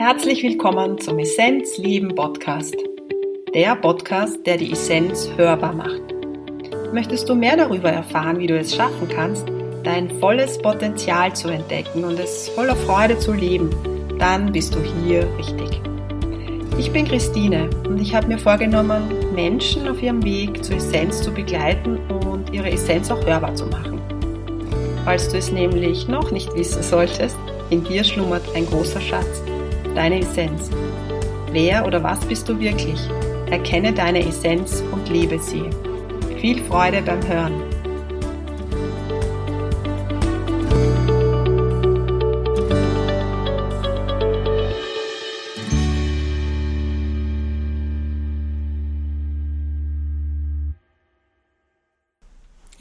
Herzlich willkommen zum Essenz Leben Podcast. Der Podcast, der die Essenz hörbar macht. Möchtest du mehr darüber erfahren, wie du es schaffen kannst, dein volles Potenzial zu entdecken und es voller Freude zu leben, dann bist du hier richtig. Ich bin Christine und ich habe mir vorgenommen, Menschen auf ihrem Weg zur Essenz zu begleiten und ihre Essenz auch hörbar zu machen. Falls du es nämlich noch nicht wissen solltest, in dir schlummert ein großer Schatz deine Essenz. Wer oder was bist du wirklich? Erkenne deine Essenz und lebe sie. Viel Freude beim Hören.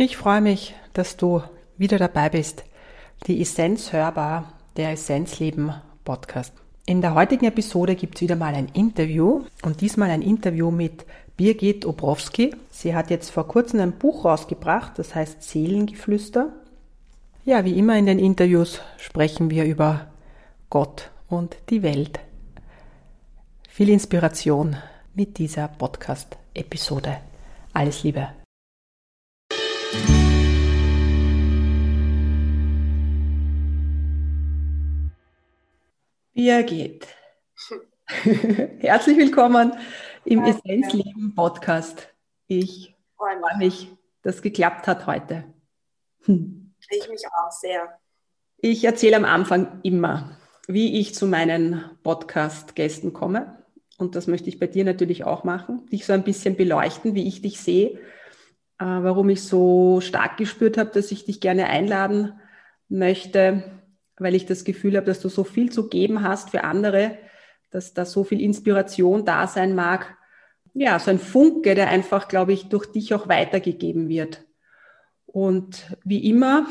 Ich freue mich, dass du wieder dabei bist. Die Essenz hörbar, der Essenzleben Podcast. In der heutigen Episode gibt es wieder mal ein Interview und diesmal ein Interview mit Birgit Obrowski. Sie hat jetzt vor kurzem ein Buch rausgebracht, das heißt Seelengeflüster. Ja, wie immer in den Interviews sprechen wir über Gott und die Welt. Viel Inspiration mit dieser Podcast-Episode. Alles Liebe. Birgit. Herzlich willkommen im ja, Essenzleben Podcast. Ich freue mich, dass es geklappt hat heute. Hm. Ich mich auch sehr. Ich erzähle am Anfang immer, wie ich zu meinen Podcast-Gästen komme. Und das möchte ich bei dir natürlich auch machen. Dich so ein bisschen beleuchten, wie ich dich sehe. Äh, warum ich so stark gespürt habe, dass ich dich gerne einladen möchte weil ich das Gefühl habe, dass du so viel zu geben hast für andere, dass da so viel Inspiration da sein mag. Ja, so ein Funke, der einfach, glaube ich, durch dich auch weitergegeben wird. Und wie immer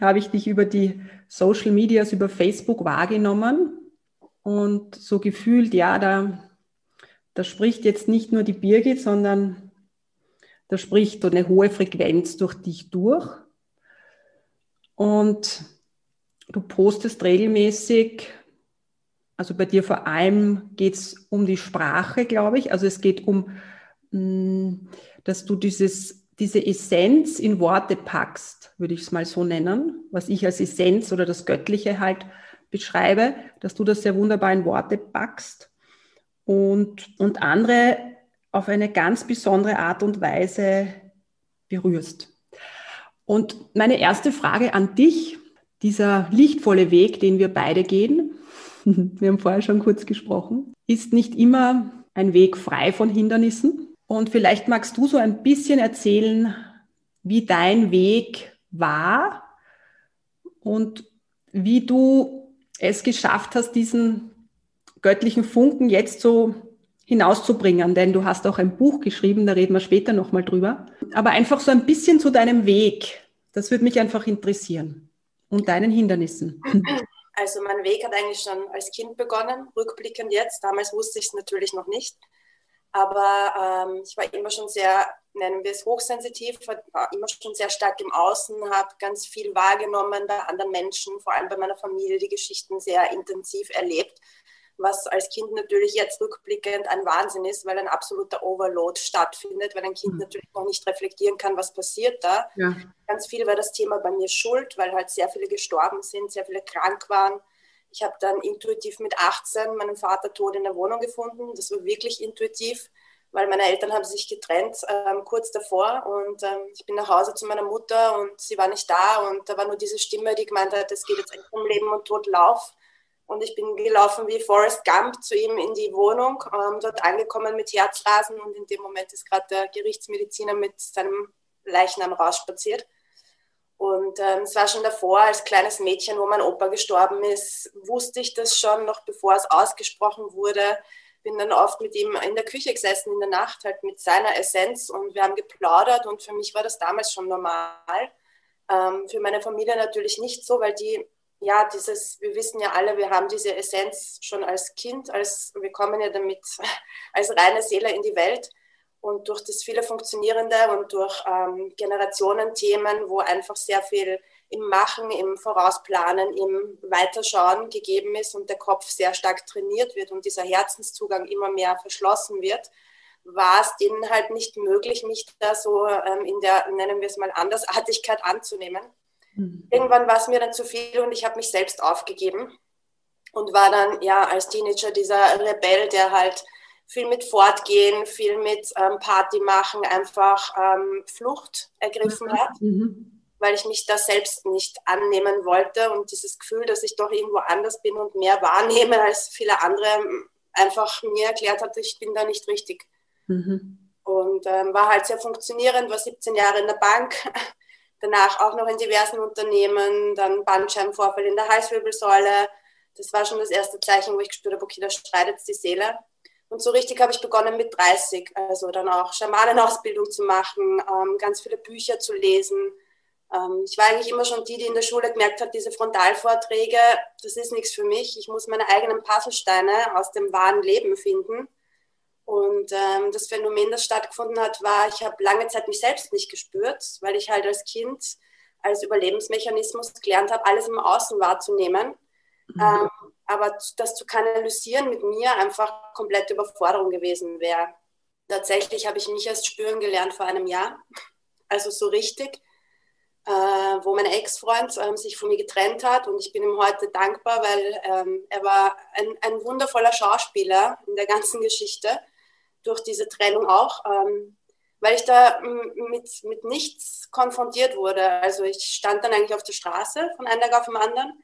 habe ich dich über die Social Medias, über Facebook wahrgenommen und so gefühlt, ja, da, da spricht jetzt nicht nur die Birgit, sondern da spricht eine hohe Frequenz durch dich durch. Und Du postest regelmäßig, also bei dir vor allem geht es um die Sprache, glaube ich. Also es geht um, mm, dass du dieses, diese Essenz in Worte packst, würde ich es mal so nennen, was ich als Essenz oder das Göttliche halt beschreibe, dass du das sehr wunderbar in Worte packst und, und andere auf eine ganz besondere Art und Weise berührst. Und meine erste Frage an dich, dieser lichtvolle Weg, den wir beide gehen, wir haben vorher schon kurz gesprochen, ist nicht immer ein Weg frei von Hindernissen. Und vielleicht magst du so ein bisschen erzählen, wie dein Weg war und wie du es geschafft hast, diesen göttlichen Funken jetzt so hinauszubringen. Denn du hast auch ein Buch geschrieben, da reden wir später nochmal drüber. Aber einfach so ein bisschen zu deinem Weg. Das würde mich einfach interessieren und deinen Hindernissen? Also mein Weg hat eigentlich schon als Kind begonnen, rückblickend jetzt. Damals wusste ich es natürlich noch nicht. Aber ähm, ich war immer schon sehr, nennen wir es hochsensitiv, war immer schon sehr stark im Außen, habe ganz viel wahrgenommen bei anderen Menschen, vor allem bei meiner Familie, die Geschichten sehr intensiv erlebt was als Kind natürlich jetzt rückblickend ein Wahnsinn ist, weil ein absoluter Overload stattfindet, weil ein Kind mhm. natürlich noch nicht reflektieren kann, was passiert da. Ja. Ganz viel war das Thema bei mir schuld, weil halt sehr viele gestorben sind, sehr viele krank waren. Ich habe dann intuitiv mit 18 meinen Vater tot in der Wohnung gefunden. Das war wirklich intuitiv, weil meine Eltern haben sich getrennt ähm, kurz davor und ähm, ich bin nach Hause zu meiner Mutter und sie war nicht da und da war nur diese Stimme, die gemeint hat, es geht jetzt um Leben und Tod, lauf. Und ich bin gelaufen wie Forrest Gump zu ihm in die Wohnung, ähm, dort angekommen mit Herzrasen und in dem Moment ist gerade der Gerichtsmediziner mit seinem Leichnam rausspaziert. Und ähm, es war schon davor, als kleines Mädchen, wo mein Opa gestorben ist, wusste ich das schon, noch bevor es ausgesprochen wurde. Bin dann oft mit ihm in der Küche gesessen in der Nacht, halt mit seiner Essenz und wir haben geplaudert und für mich war das damals schon normal. Ähm, für meine Familie natürlich nicht so, weil die ja, dieses, wir wissen ja alle, wir haben diese Essenz schon als Kind, als, wir kommen ja damit als reine Seele in die Welt. Und durch das viele Funktionierende und durch ähm, Generationenthemen, wo einfach sehr viel im Machen, im Vorausplanen, im Weiterschauen gegeben ist und der Kopf sehr stark trainiert wird und dieser Herzenszugang immer mehr verschlossen wird, war es denen halt nicht möglich, mich da so ähm, in der, nennen wir es mal, Andersartigkeit anzunehmen. Mhm. Irgendwann war es mir dann zu viel und ich habe mich selbst aufgegeben und war dann ja als Teenager dieser Rebell, der halt viel mit Fortgehen, viel mit ähm, Party machen, einfach ähm, Flucht ergriffen hat, mhm. weil ich mich da selbst nicht annehmen wollte und dieses Gefühl, dass ich doch irgendwo anders bin und mehr wahrnehme als viele andere, einfach mir erklärt hat, ich bin da nicht richtig. Mhm. Und ähm, war halt sehr funktionierend, war 17 Jahre in der Bank, danach auch noch in diversen Unternehmen, dann Bandscheibenvorfall in der Halswirbelsäule. Das war schon das erste Zeichen, wo ich gespürt habe, okay, da streitet die Seele. Und so richtig habe ich begonnen mit 30, also dann auch Schamanenausbildung zu machen, ähm, ganz viele Bücher zu lesen. Ähm, ich war eigentlich immer schon die, die in der Schule gemerkt hat, diese Frontalvorträge, das ist nichts für mich. Ich muss meine eigenen Puzzlesteine aus dem wahren Leben finden. Und ähm, das Phänomen, das stattgefunden hat, war, ich habe lange Zeit mich selbst nicht gespürt, weil ich halt als Kind als Überlebensmechanismus gelernt habe, alles im Außen wahrzunehmen. Mhm. Ähm, aber das zu kanalisieren mit mir einfach komplette Überforderung gewesen wäre. Tatsächlich habe ich mich erst spüren gelernt vor einem Jahr, also so richtig, äh, wo mein Ex-Freund ähm, sich von mir getrennt hat und ich bin ihm heute dankbar, weil ähm, er war ein, ein wundervoller Schauspieler in der ganzen Geschichte durch diese Trennung auch, ähm, weil ich da mit, mit nichts konfrontiert wurde. Also ich stand dann eigentlich auf der Straße von einem Tag auf den anderen,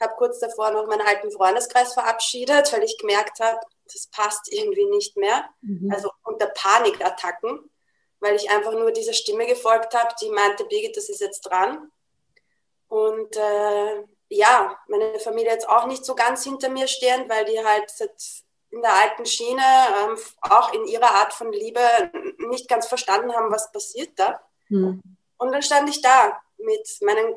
habe kurz davor noch meinen alten Freundeskreis verabschiedet, weil ich gemerkt habe, das passt irgendwie nicht mehr. Mhm. Also unter Panikattacken, weil ich einfach nur dieser Stimme gefolgt habe, die meinte, Birgit, das ist jetzt dran. Und äh, ja, meine Familie jetzt auch nicht so ganz hinter mir stehen, weil die halt seit in der alten Schiene ähm, auch in ihrer Art von Liebe nicht ganz verstanden haben, was passiert da. Mhm. Und dann stand ich da mit meinen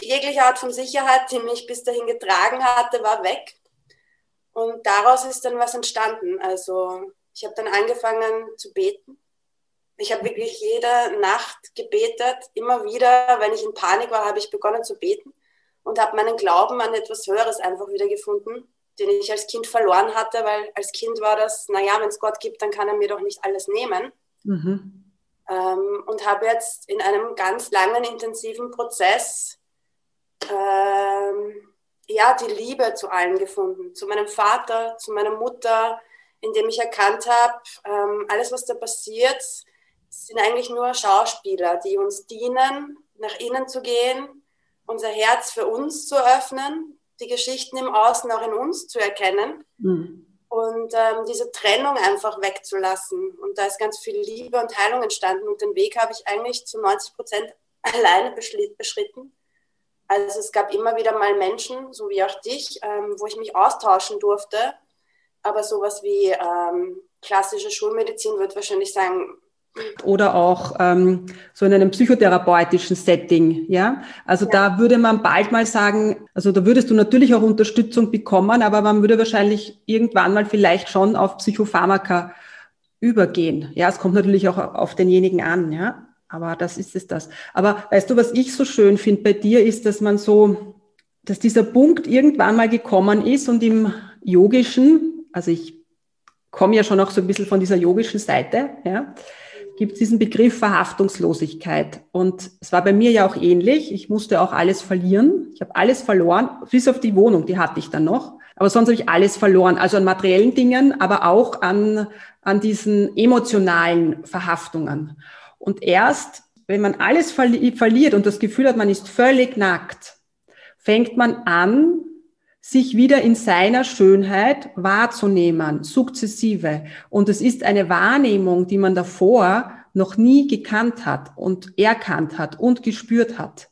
jegliche Art von Sicherheit, die mich bis dahin getragen hatte, war weg. Und daraus ist dann was entstanden. Also ich habe dann angefangen zu beten. Ich habe wirklich jede Nacht gebetet. Immer wieder, wenn ich in Panik war, habe ich begonnen zu beten und habe meinen Glauben an etwas Höheres einfach wieder gefunden den ich als Kind verloren hatte, weil als Kind war das, naja, wenn es Gott gibt, dann kann er mir doch nicht alles nehmen. Mhm. Ähm, und habe jetzt in einem ganz langen, intensiven Prozess ähm, ja, die Liebe zu allen gefunden, zu meinem Vater, zu meiner Mutter, indem ich erkannt habe, ähm, alles, was da passiert, sind eigentlich nur Schauspieler, die uns dienen, nach innen zu gehen, unser Herz für uns zu öffnen, die Geschichten im Außen auch in uns zu erkennen mhm. und ähm, diese Trennung einfach wegzulassen. Und da ist ganz viel Liebe und Heilung entstanden und den Weg habe ich eigentlich zu 90 Prozent alleine beschritten. Also es gab immer wieder mal Menschen, so wie auch dich, ähm, wo ich mich austauschen durfte. Aber sowas wie ähm, klassische Schulmedizin wird wahrscheinlich sagen, oder auch ähm, so in einem psychotherapeutischen Setting, ja. Also ja. da würde man bald mal sagen, also da würdest du natürlich auch Unterstützung bekommen, aber man würde wahrscheinlich irgendwann mal vielleicht schon auf Psychopharmaka übergehen. Ja, es kommt natürlich auch auf denjenigen an, ja. Aber das ist es das. Aber weißt du, was ich so schön finde bei dir, ist, dass man so, dass dieser Punkt irgendwann mal gekommen ist und im Yogischen, also ich komme ja schon auch so ein bisschen von dieser yogischen Seite, ja, gibt es diesen Begriff Verhaftungslosigkeit. Und es war bei mir ja auch ähnlich. Ich musste auch alles verlieren. Ich habe alles verloren, bis auf die Wohnung, die hatte ich dann noch. Aber sonst habe ich alles verloren. Also an materiellen Dingen, aber auch an, an diesen emotionalen Verhaftungen. Und erst, wenn man alles verli verliert und das Gefühl hat, man ist völlig nackt, fängt man an, sich wieder in seiner Schönheit wahrzunehmen, sukzessive. Und es ist eine Wahrnehmung, die man davor noch nie gekannt hat und erkannt hat und gespürt hat.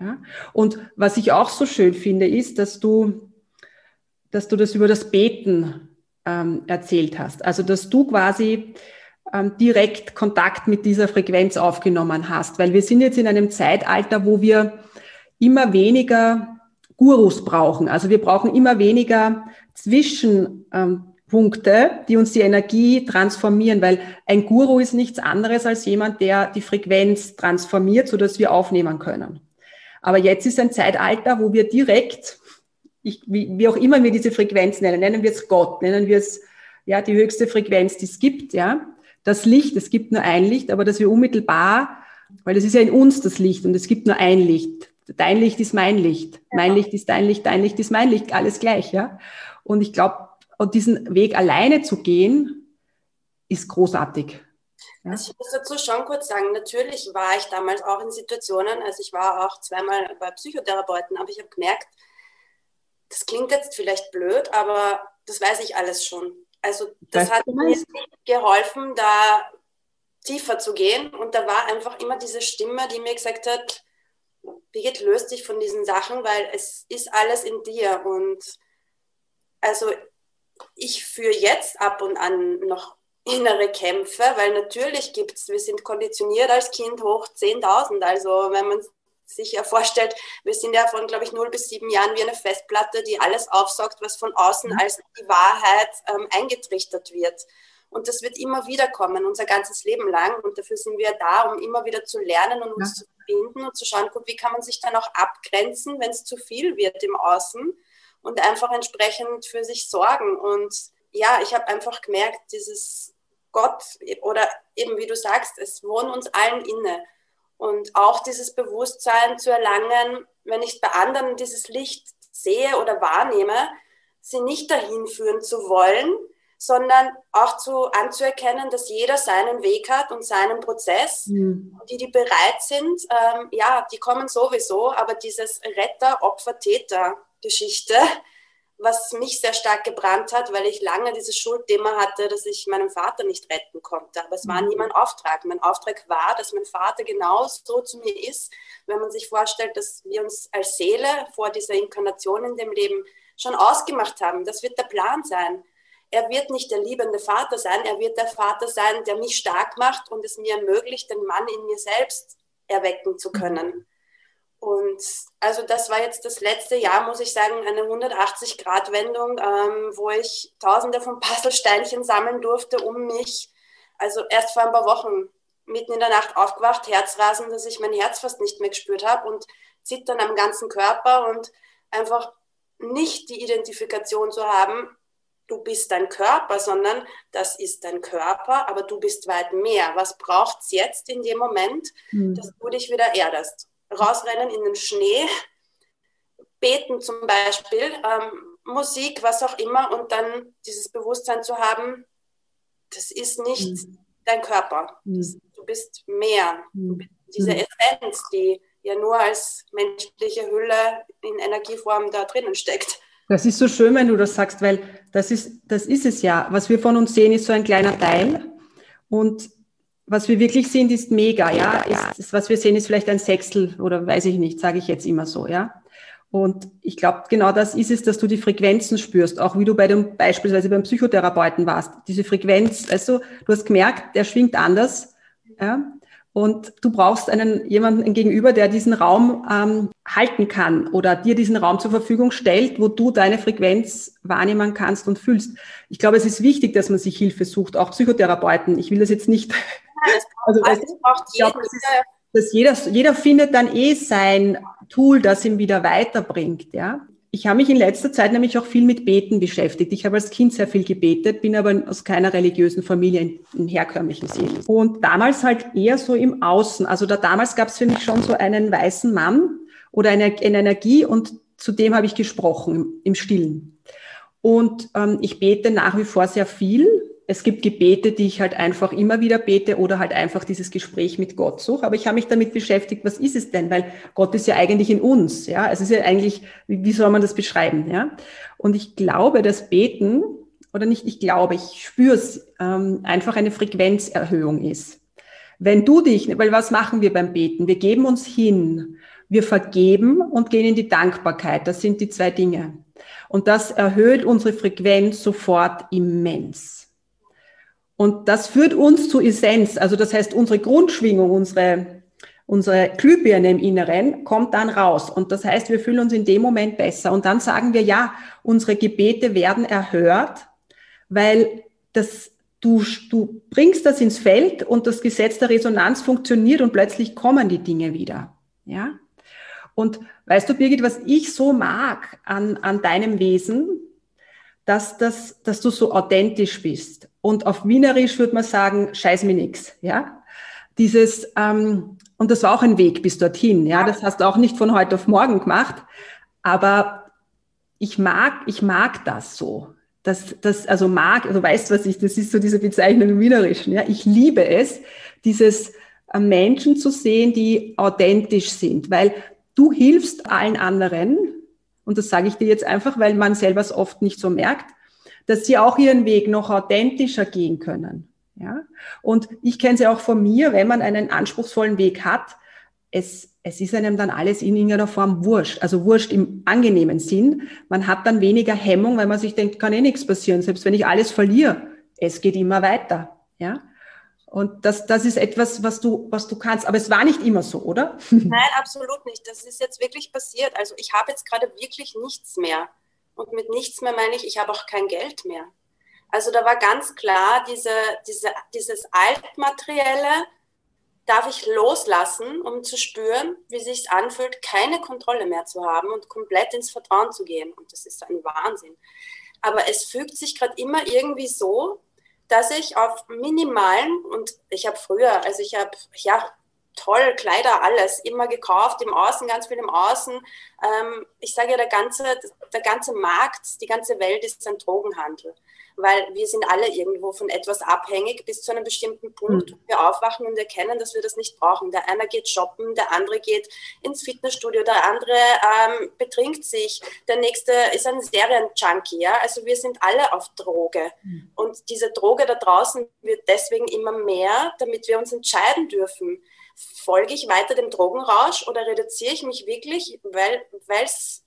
Ja? Und was ich auch so schön finde, ist, dass du, dass du das über das Beten ähm, erzählt hast. Also, dass du quasi ähm, direkt Kontakt mit dieser Frequenz aufgenommen hast, weil wir sind jetzt in einem Zeitalter, wo wir immer weniger Gurus brauchen. Also wir brauchen immer weniger Zwischenpunkte, die uns die Energie transformieren, weil ein Guru ist nichts anderes als jemand, der die Frequenz transformiert, so dass wir aufnehmen können. Aber jetzt ist ein Zeitalter, wo wir direkt, ich, wie, wie auch immer wir diese Frequenz nennen, nennen wir es Gott, nennen wir es ja die höchste Frequenz, die es gibt, ja. Das Licht, es gibt nur ein Licht, aber dass wir unmittelbar, weil es ist ja in uns das Licht und es gibt nur ein Licht. Dein Licht ist mein Licht, mein Licht ist dein Licht, dein Licht ist mein Licht, alles gleich, ja. Und ich glaube, diesen Weg alleine zu gehen, ist großartig. Ja. Also ich muss dazu schon kurz sagen, natürlich war ich damals auch in Situationen, also ich war auch zweimal bei Psychotherapeuten, aber ich habe gemerkt, das klingt jetzt vielleicht blöd, aber das weiß ich alles schon. Also das hat mir geholfen, da tiefer zu gehen. Und da war einfach immer diese Stimme, die mir gesagt hat, Birgit, löst dich von diesen Sachen, weil es ist alles in dir. Und also ich führe jetzt ab und an noch innere Kämpfe, weil natürlich gibt es, wir sind konditioniert als Kind hoch 10.000. Also wenn man sich ja vorstellt, wir sind ja von, glaube ich, 0 bis 7 Jahren wie eine Festplatte, die alles aufsaugt, was von außen mhm. als die Wahrheit ähm, eingetrichtert wird. Und das wird immer wieder kommen, unser ganzes Leben lang. Und dafür sind wir da, um immer wieder zu lernen und uns ja. zu verbinden und zu schauen, guck, wie kann man sich dann auch abgrenzen, wenn es zu viel wird im Außen und einfach entsprechend für sich sorgen. Und ja, ich habe einfach gemerkt, dieses Gott oder eben wie du sagst, es wohnt uns allen inne. Und auch dieses Bewusstsein zu erlangen, wenn ich bei anderen dieses Licht sehe oder wahrnehme, sie nicht dahin führen zu wollen, sondern auch zu anzuerkennen, dass jeder seinen Weg hat und seinen Prozess. Mhm. Die, die bereit sind, ähm, ja, die kommen sowieso, aber dieses Retter, Opfer, Täter Geschichte, was mich sehr stark gebrannt hat, weil ich lange dieses Schuldthema hatte, dass ich meinen Vater nicht retten konnte. Aber es war nie mein Auftrag. Mein Auftrag war, dass mein Vater genau so zu mir ist, wenn man sich vorstellt, dass wir uns als Seele vor dieser Inkarnation in dem Leben schon ausgemacht haben. Das wird der Plan sein. Er wird nicht der liebende Vater sein, er wird der Vater sein, der mich stark macht und es mir ermöglicht, den Mann in mir selbst erwecken zu können. Und also das war jetzt das letzte Jahr, muss ich sagen, eine 180-Grad-Wendung, ähm, wo ich tausende von Puzzlesteinchen sammeln durfte, um mich, also erst vor ein paar Wochen mitten in der Nacht aufgewacht, Herzrasen, dass ich mein Herz fast nicht mehr gespürt habe und zittern am ganzen Körper und einfach nicht die Identifikation zu haben, du bist dein Körper, sondern das ist dein Körper, aber du bist weit mehr. Was braucht es jetzt in dem Moment, mhm. dass du dich wieder erdest? rausrennen in den Schnee, beten zum Beispiel, ähm, Musik, was auch immer, und dann dieses Bewusstsein zu haben, das ist nicht mhm. dein Körper. Mhm. Das, du bist mehr. Mhm. Bist diese mhm. Essenz, die ja nur als menschliche Hülle in Energieform da drinnen steckt. Das ist so schön, wenn du das sagst, weil das ist, das ist es ja. Was wir von uns sehen, ist so ein kleiner Teil. Und was wir wirklich sind, ist mega, ja. Ist, ist, was wir sehen, ist vielleicht ein Sechstel oder weiß ich nicht, sage ich jetzt immer so, ja. Und ich glaube, genau das ist es, dass du die Frequenzen spürst, auch wie du bei dem beispielsweise beim Psychotherapeuten warst. Diese Frequenz, also du hast gemerkt, der schwingt anders, ja. Und du brauchst einen jemanden gegenüber, der diesen Raum ähm, halten kann oder dir diesen Raum zur Verfügung stellt, wo du deine Frequenz wahrnehmen kannst und fühlst. Ich glaube, es ist wichtig, dass man sich Hilfe sucht, auch Psychotherapeuten. Ich will das jetzt nicht also, also das braucht jeder. Glaub, das ist, dass jeder, jeder findet dann eh sein Tool, das ihn wieder weiterbringt, ja. Ich habe mich in letzter Zeit nämlich auch viel mit Beten beschäftigt. Ich habe als Kind sehr viel gebetet, bin aber aus keiner religiösen Familie in herkömmlichen Sinne. Und damals halt eher so im Außen. Also da damals gab es für mich schon so einen weißen Mann oder eine, eine Energie und zu dem habe ich gesprochen im, im Stillen. Und ähm, ich bete nach wie vor sehr viel es gibt Gebete, die ich halt einfach immer wieder bete oder halt einfach dieses Gespräch mit Gott suche. Aber ich habe mich damit beschäftigt, was ist es denn? Weil Gott ist ja eigentlich in uns, ja. Es ist ja eigentlich, wie soll man das beschreiben, ja? Und ich glaube, dass Beten, oder nicht, ich glaube, ich spüre es, ähm, einfach eine Frequenzerhöhung ist. Wenn du dich, weil was machen wir beim Beten? Wir geben uns hin, wir vergeben und gehen in die Dankbarkeit. Das sind die zwei Dinge. Und das erhöht unsere Frequenz sofort immens. Und das führt uns zu Essenz. Also das heißt, unsere Grundschwingung, unsere, unsere Glühbirne im Inneren kommt dann raus. Und das heißt, wir fühlen uns in dem Moment besser. Und dann sagen wir, ja, unsere Gebete werden erhört, weil das, du, du bringst das ins Feld und das Gesetz der Resonanz funktioniert und plötzlich kommen die Dinge wieder. Ja? Und weißt du, Birgit, was ich so mag an, an deinem Wesen, dass, dass, dass du so authentisch bist. Und auf Wienerisch würde man sagen, scheiß mir nix, ja. Dieses, ähm, und das war auch ein Weg bis dorthin, ja. Das hast du auch nicht von heute auf morgen gemacht. Aber ich mag, ich mag das so. Das, das, also mag, also weißt was ich, das ist so diese Bezeichnung im Wienerischen, ja. Ich liebe es, dieses äh, Menschen zu sehen, die authentisch sind, weil Du hilfst allen anderen, und das sage ich dir jetzt einfach, weil man selber es oft nicht so merkt, dass sie auch ihren Weg noch authentischer gehen können. Ja? Und ich kenne sie auch von mir, wenn man einen anspruchsvollen Weg hat, es, es ist einem dann alles in irgendeiner Form wurscht. Also wurscht im angenehmen Sinn. Man hat dann weniger Hemmung, weil man sich denkt, kann eh nichts passieren. Selbst wenn ich alles verliere, es geht immer weiter. Ja? Und das, das ist etwas, was du, was du kannst. Aber es war nicht immer so, oder? Nein, absolut nicht. Das ist jetzt wirklich passiert. Also ich habe jetzt gerade wirklich nichts mehr. Und mit nichts mehr meine ich, ich habe auch kein Geld mehr. Also da war ganz klar, diese, diese, dieses Altmaterielle darf ich loslassen, um zu spüren, wie sich anfühlt, keine Kontrolle mehr zu haben und komplett ins Vertrauen zu gehen. Und das ist ein Wahnsinn. Aber es fügt sich gerade immer irgendwie so, dass ich auf minimalen, und ich habe früher, also ich habe, ja, toll, Kleider, alles, immer gekauft, im Außen, ganz viel im Außen. Ähm, ich sage ja, der ganze, der ganze Markt, die ganze Welt ist ein Drogenhandel weil wir sind alle irgendwo von etwas abhängig bis zu einem bestimmten Punkt. Mhm. Wir aufwachen und erkennen, dass wir das nicht brauchen. Der eine geht shoppen, der andere geht ins Fitnessstudio, der andere ähm, betrinkt sich, der nächste ist ein Serienjunkie. Ja? Also wir sind alle auf Droge. Mhm. Und diese Droge da draußen wird deswegen immer mehr, damit wir uns entscheiden dürfen. Folge ich weiter dem Drogenrausch oder reduziere ich mich wirklich, weil es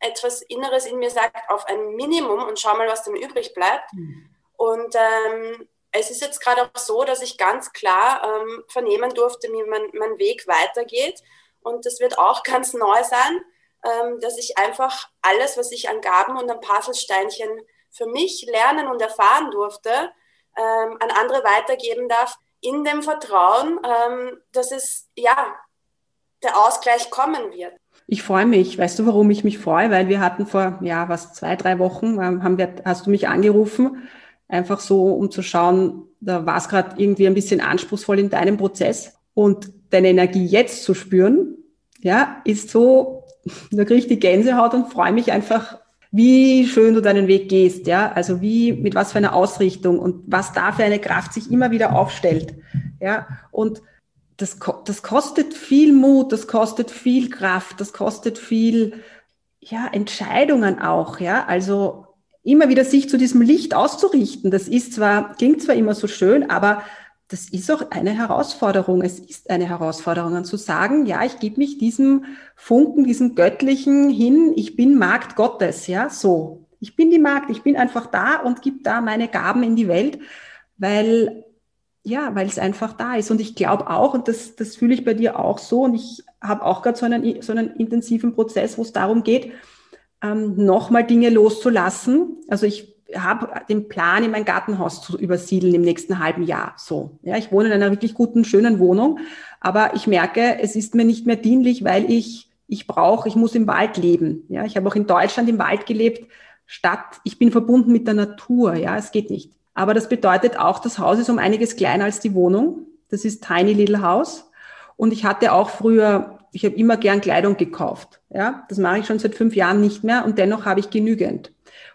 etwas Inneres in mir sagt, auf ein Minimum und schau mal, was dann übrig bleibt. Mhm. Und ähm, es ist jetzt gerade auch so, dass ich ganz klar ähm, vernehmen durfte, wie mein, mein Weg weitergeht. Und das wird auch ganz neu sein, ähm, dass ich einfach alles, was ich an Gaben und an Puzzlesteinchen für mich lernen und erfahren durfte, ähm, an andere weitergeben darf, in dem Vertrauen, ähm, dass es ja der Ausgleich kommen wird. Ich freue mich. Weißt du, warum ich mich freue? Weil wir hatten vor, ja, was, zwei, drei Wochen, ähm, haben wir, hast du mich angerufen, einfach so, um zu schauen, da war es gerade irgendwie ein bisschen anspruchsvoll in deinem Prozess. Und deine Energie jetzt zu spüren, ja, ist so, da kriege ich die Gänsehaut und freue mich einfach, wie schön du deinen Weg gehst, ja, also wie, mit was für einer Ausrichtung und was da für eine Kraft sich immer wieder aufstellt, ja, und das, das kostet viel Mut, das kostet viel Kraft, das kostet viel, ja, Entscheidungen auch, ja. Also immer wieder sich zu diesem Licht auszurichten, das ist zwar, klingt zwar immer so schön, aber das ist auch eine Herausforderung. Es ist eine Herausforderung, und zu sagen, ja, ich gebe mich diesem Funken, diesem Göttlichen hin, ich bin Magd Gottes, ja, so. Ich bin die Magd, ich bin einfach da und gebe da meine Gaben in die Welt, weil ja, weil es einfach da ist. Und ich glaube auch, und das, das fühle ich bei dir auch so, und ich habe auch gerade so einen, so einen intensiven Prozess, wo es darum geht, ähm, nochmal Dinge loszulassen. Also ich habe den Plan, in mein Gartenhaus zu übersiedeln im nächsten halben Jahr. So, ja, ich wohne in einer wirklich guten, schönen Wohnung, aber ich merke, es ist mir nicht mehr dienlich, weil ich ich brauche, ich muss im Wald leben. Ja, ich habe auch in Deutschland im Wald gelebt, statt ich bin verbunden mit der Natur. Ja, es geht nicht. Aber das bedeutet auch, das Haus ist um einiges kleiner als die Wohnung. Das ist Tiny Little House. Und ich hatte auch früher, ich habe immer gern Kleidung gekauft. Ja, das mache ich schon seit fünf Jahren nicht mehr und dennoch habe ich genügend.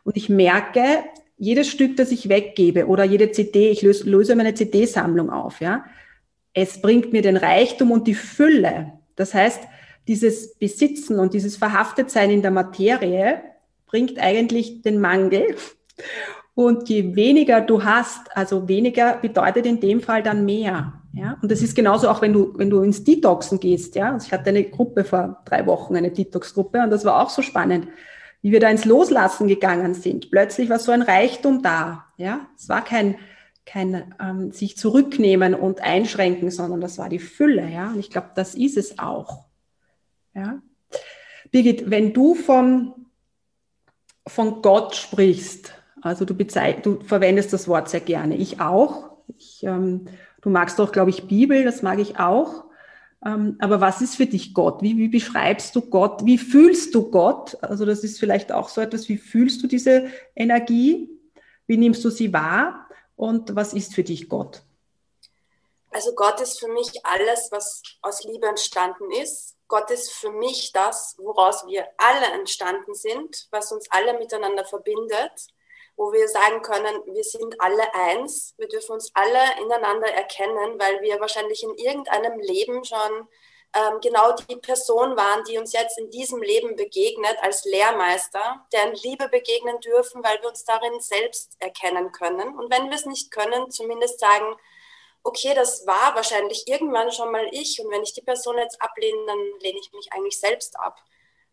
Und ich merke, jedes Stück, das ich weggebe oder jede CD, ich löse, löse meine CD-Sammlung auf, ja, es bringt mir den Reichtum und die Fülle. Das heißt, dieses Besitzen und dieses Verhaftetsein in der Materie bringt eigentlich den Mangel. Und je weniger du hast, also weniger bedeutet in dem Fall dann mehr. Ja? Und das ist genauso auch, wenn du, wenn du ins Detoxen gehst. Ja? Also ich hatte eine Gruppe vor drei Wochen, eine Detox-Gruppe, und das war auch so spannend, wie wir da ins Loslassen gegangen sind. Plötzlich war so ein Reichtum da. Ja? Es war kein, kein ähm, sich zurücknehmen und einschränken, sondern das war die Fülle. Ja? Und ich glaube, das ist es auch. Ja? Birgit, wenn du von, von Gott sprichst, also du, du verwendest das Wort sehr gerne. Ich auch. Ich, ähm, du magst doch, glaube ich, Bibel, das mag ich auch. Ähm, aber was ist für dich Gott? Wie, wie beschreibst du Gott? Wie fühlst du Gott? Also das ist vielleicht auch so etwas, wie fühlst du diese Energie? Wie nimmst du sie wahr? Und was ist für dich Gott? Also Gott ist für mich alles, was aus Liebe entstanden ist. Gott ist für mich das, woraus wir alle entstanden sind, was uns alle miteinander verbindet, wo wir sagen können, wir sind alle eins, wir dürfen uns alle ineinander erkennen, weil wir wahrscheinlich in irgendeinem Leben schon ähm, genau die Person waren, die uns jetzt in diesem Leben begegnet als Lehrmeister, deren Liebe begegnen dürfen, weil wir uns darin selbst erkennen können. Und wenn wir es nicht können, zumindest sagen, okay, das war wahrscheinlich irgendwann schon mal ich und wenn ich die Person jetzt ablehne, dann lehne ich mich eigentlich selbst ab.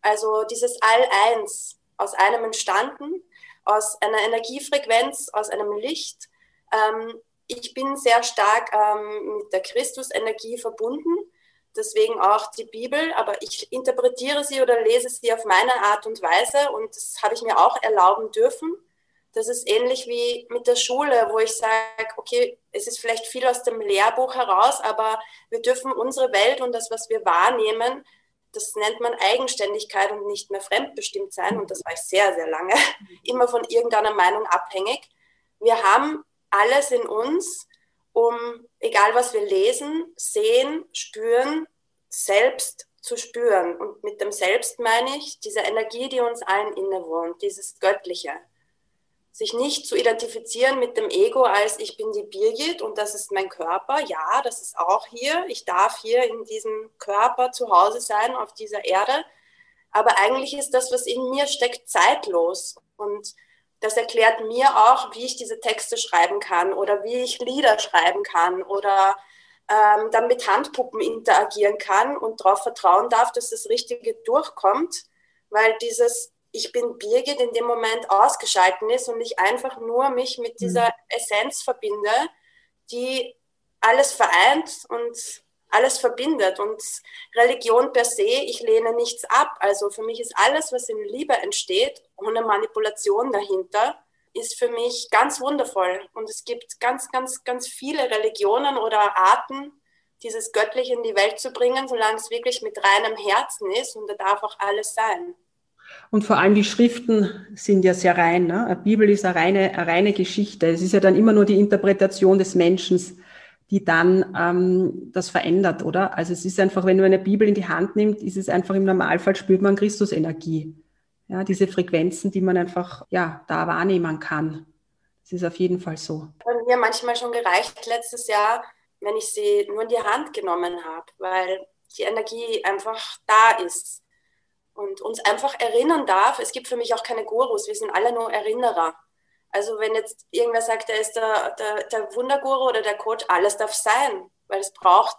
Also dieses All-Eins aus einem entstanden, aus einer Energiefrequenz, aus einem Licht. Ähm, ich bin sehr stark ähm, mit der Christusenergie verbunden, deswegen auch die Bibel, aber ich interpretiere sie oder lese sie auf meine Art und Weise und das habe ich mir auch erlauben dürfen. Das ist ähnlich wie mit der Schule, wo ich sage, okay, es ist vielleicht viel aus dem Lehrbuch heraus, aber wir dürfen unsere Welt und das, was wir wahrnehmen, das nennt man Eigenständigkeit und nicht mehr fremdbestimmt sein. Und das war ich sehr, sehr lange, immer von irgendeiner Meinung abhängig. Wir haben alles in uns, um, egal was wir lesen, sehen, spüren, selbst zu spüren. Und mit dem Selbst meine ich diese Energie, die uns allen innewohnt, dieses Göttliche sich nicht zu identifizieren mit dem Ego als ich bin die Birgit und das ist mein Körper. Ja, das ist auch hier. Ich darf hier in diesem Körper zu Hause sein, auf dieser Erde. Aber eigentlich ist das, was in mir steckt, zeitlos. Und das erklärt mir auch, wie ich diese Texte schreiben kann oder wie ich Lieder schreiben kann oder ähm, dann mit Handpuppen interagieren kann und darauf vertrauen darf, dass das Richtige durchkommt. Weil dieses ich bin Birgit in dem Moment ausgeschalten ist und ich einfach nur mich mit dieser mhm. Essenz verbinde, die alles vereint und alles verbindet. Und Religion per se, ich lehne nichts ab. Also für mich ist alles, was in Liebe entsteht, ohne Manipulation dahinter, ist für mich ganz wundervoll. Und es gibt ganz, ganz, ganz viele Religionen oder Arten, dieses Göttliche in die Welt zu bringen, solange es wirklich mit reinem Herzen ist. Und da darf auch alles sein. Und vor allem die Schriften sind ja sehr rein. Ne? Eine Bibel ist eine reine, eine reine Geschichte. Es ist ja dann immer nur die Interpretation des Menschen, die dann ähm, das verändert, oder? Also es ist einfach, wenn du eine Bibel in die Hand nimmst, ist es einfach im Normalfall spürt man Christusenergie. Ja, diese Frequenzen, die man einfach ja da wahrnehmen kann. Das ist auf jeden Fall so. Bei mir manchmal schon gereicht letztes Jahr, wenn ich sie nur in die Hand genommen habe, weil die Energie einfach da ist und uns einfach erinnern darf. Es gibt für mich auch keine Gurus, wir sind alle nur Erinnerer. Also wenn jetzt irgendwer sagt, er ist der, der, der Wunderguru oder der Coach, alles darf sein, weil es braucht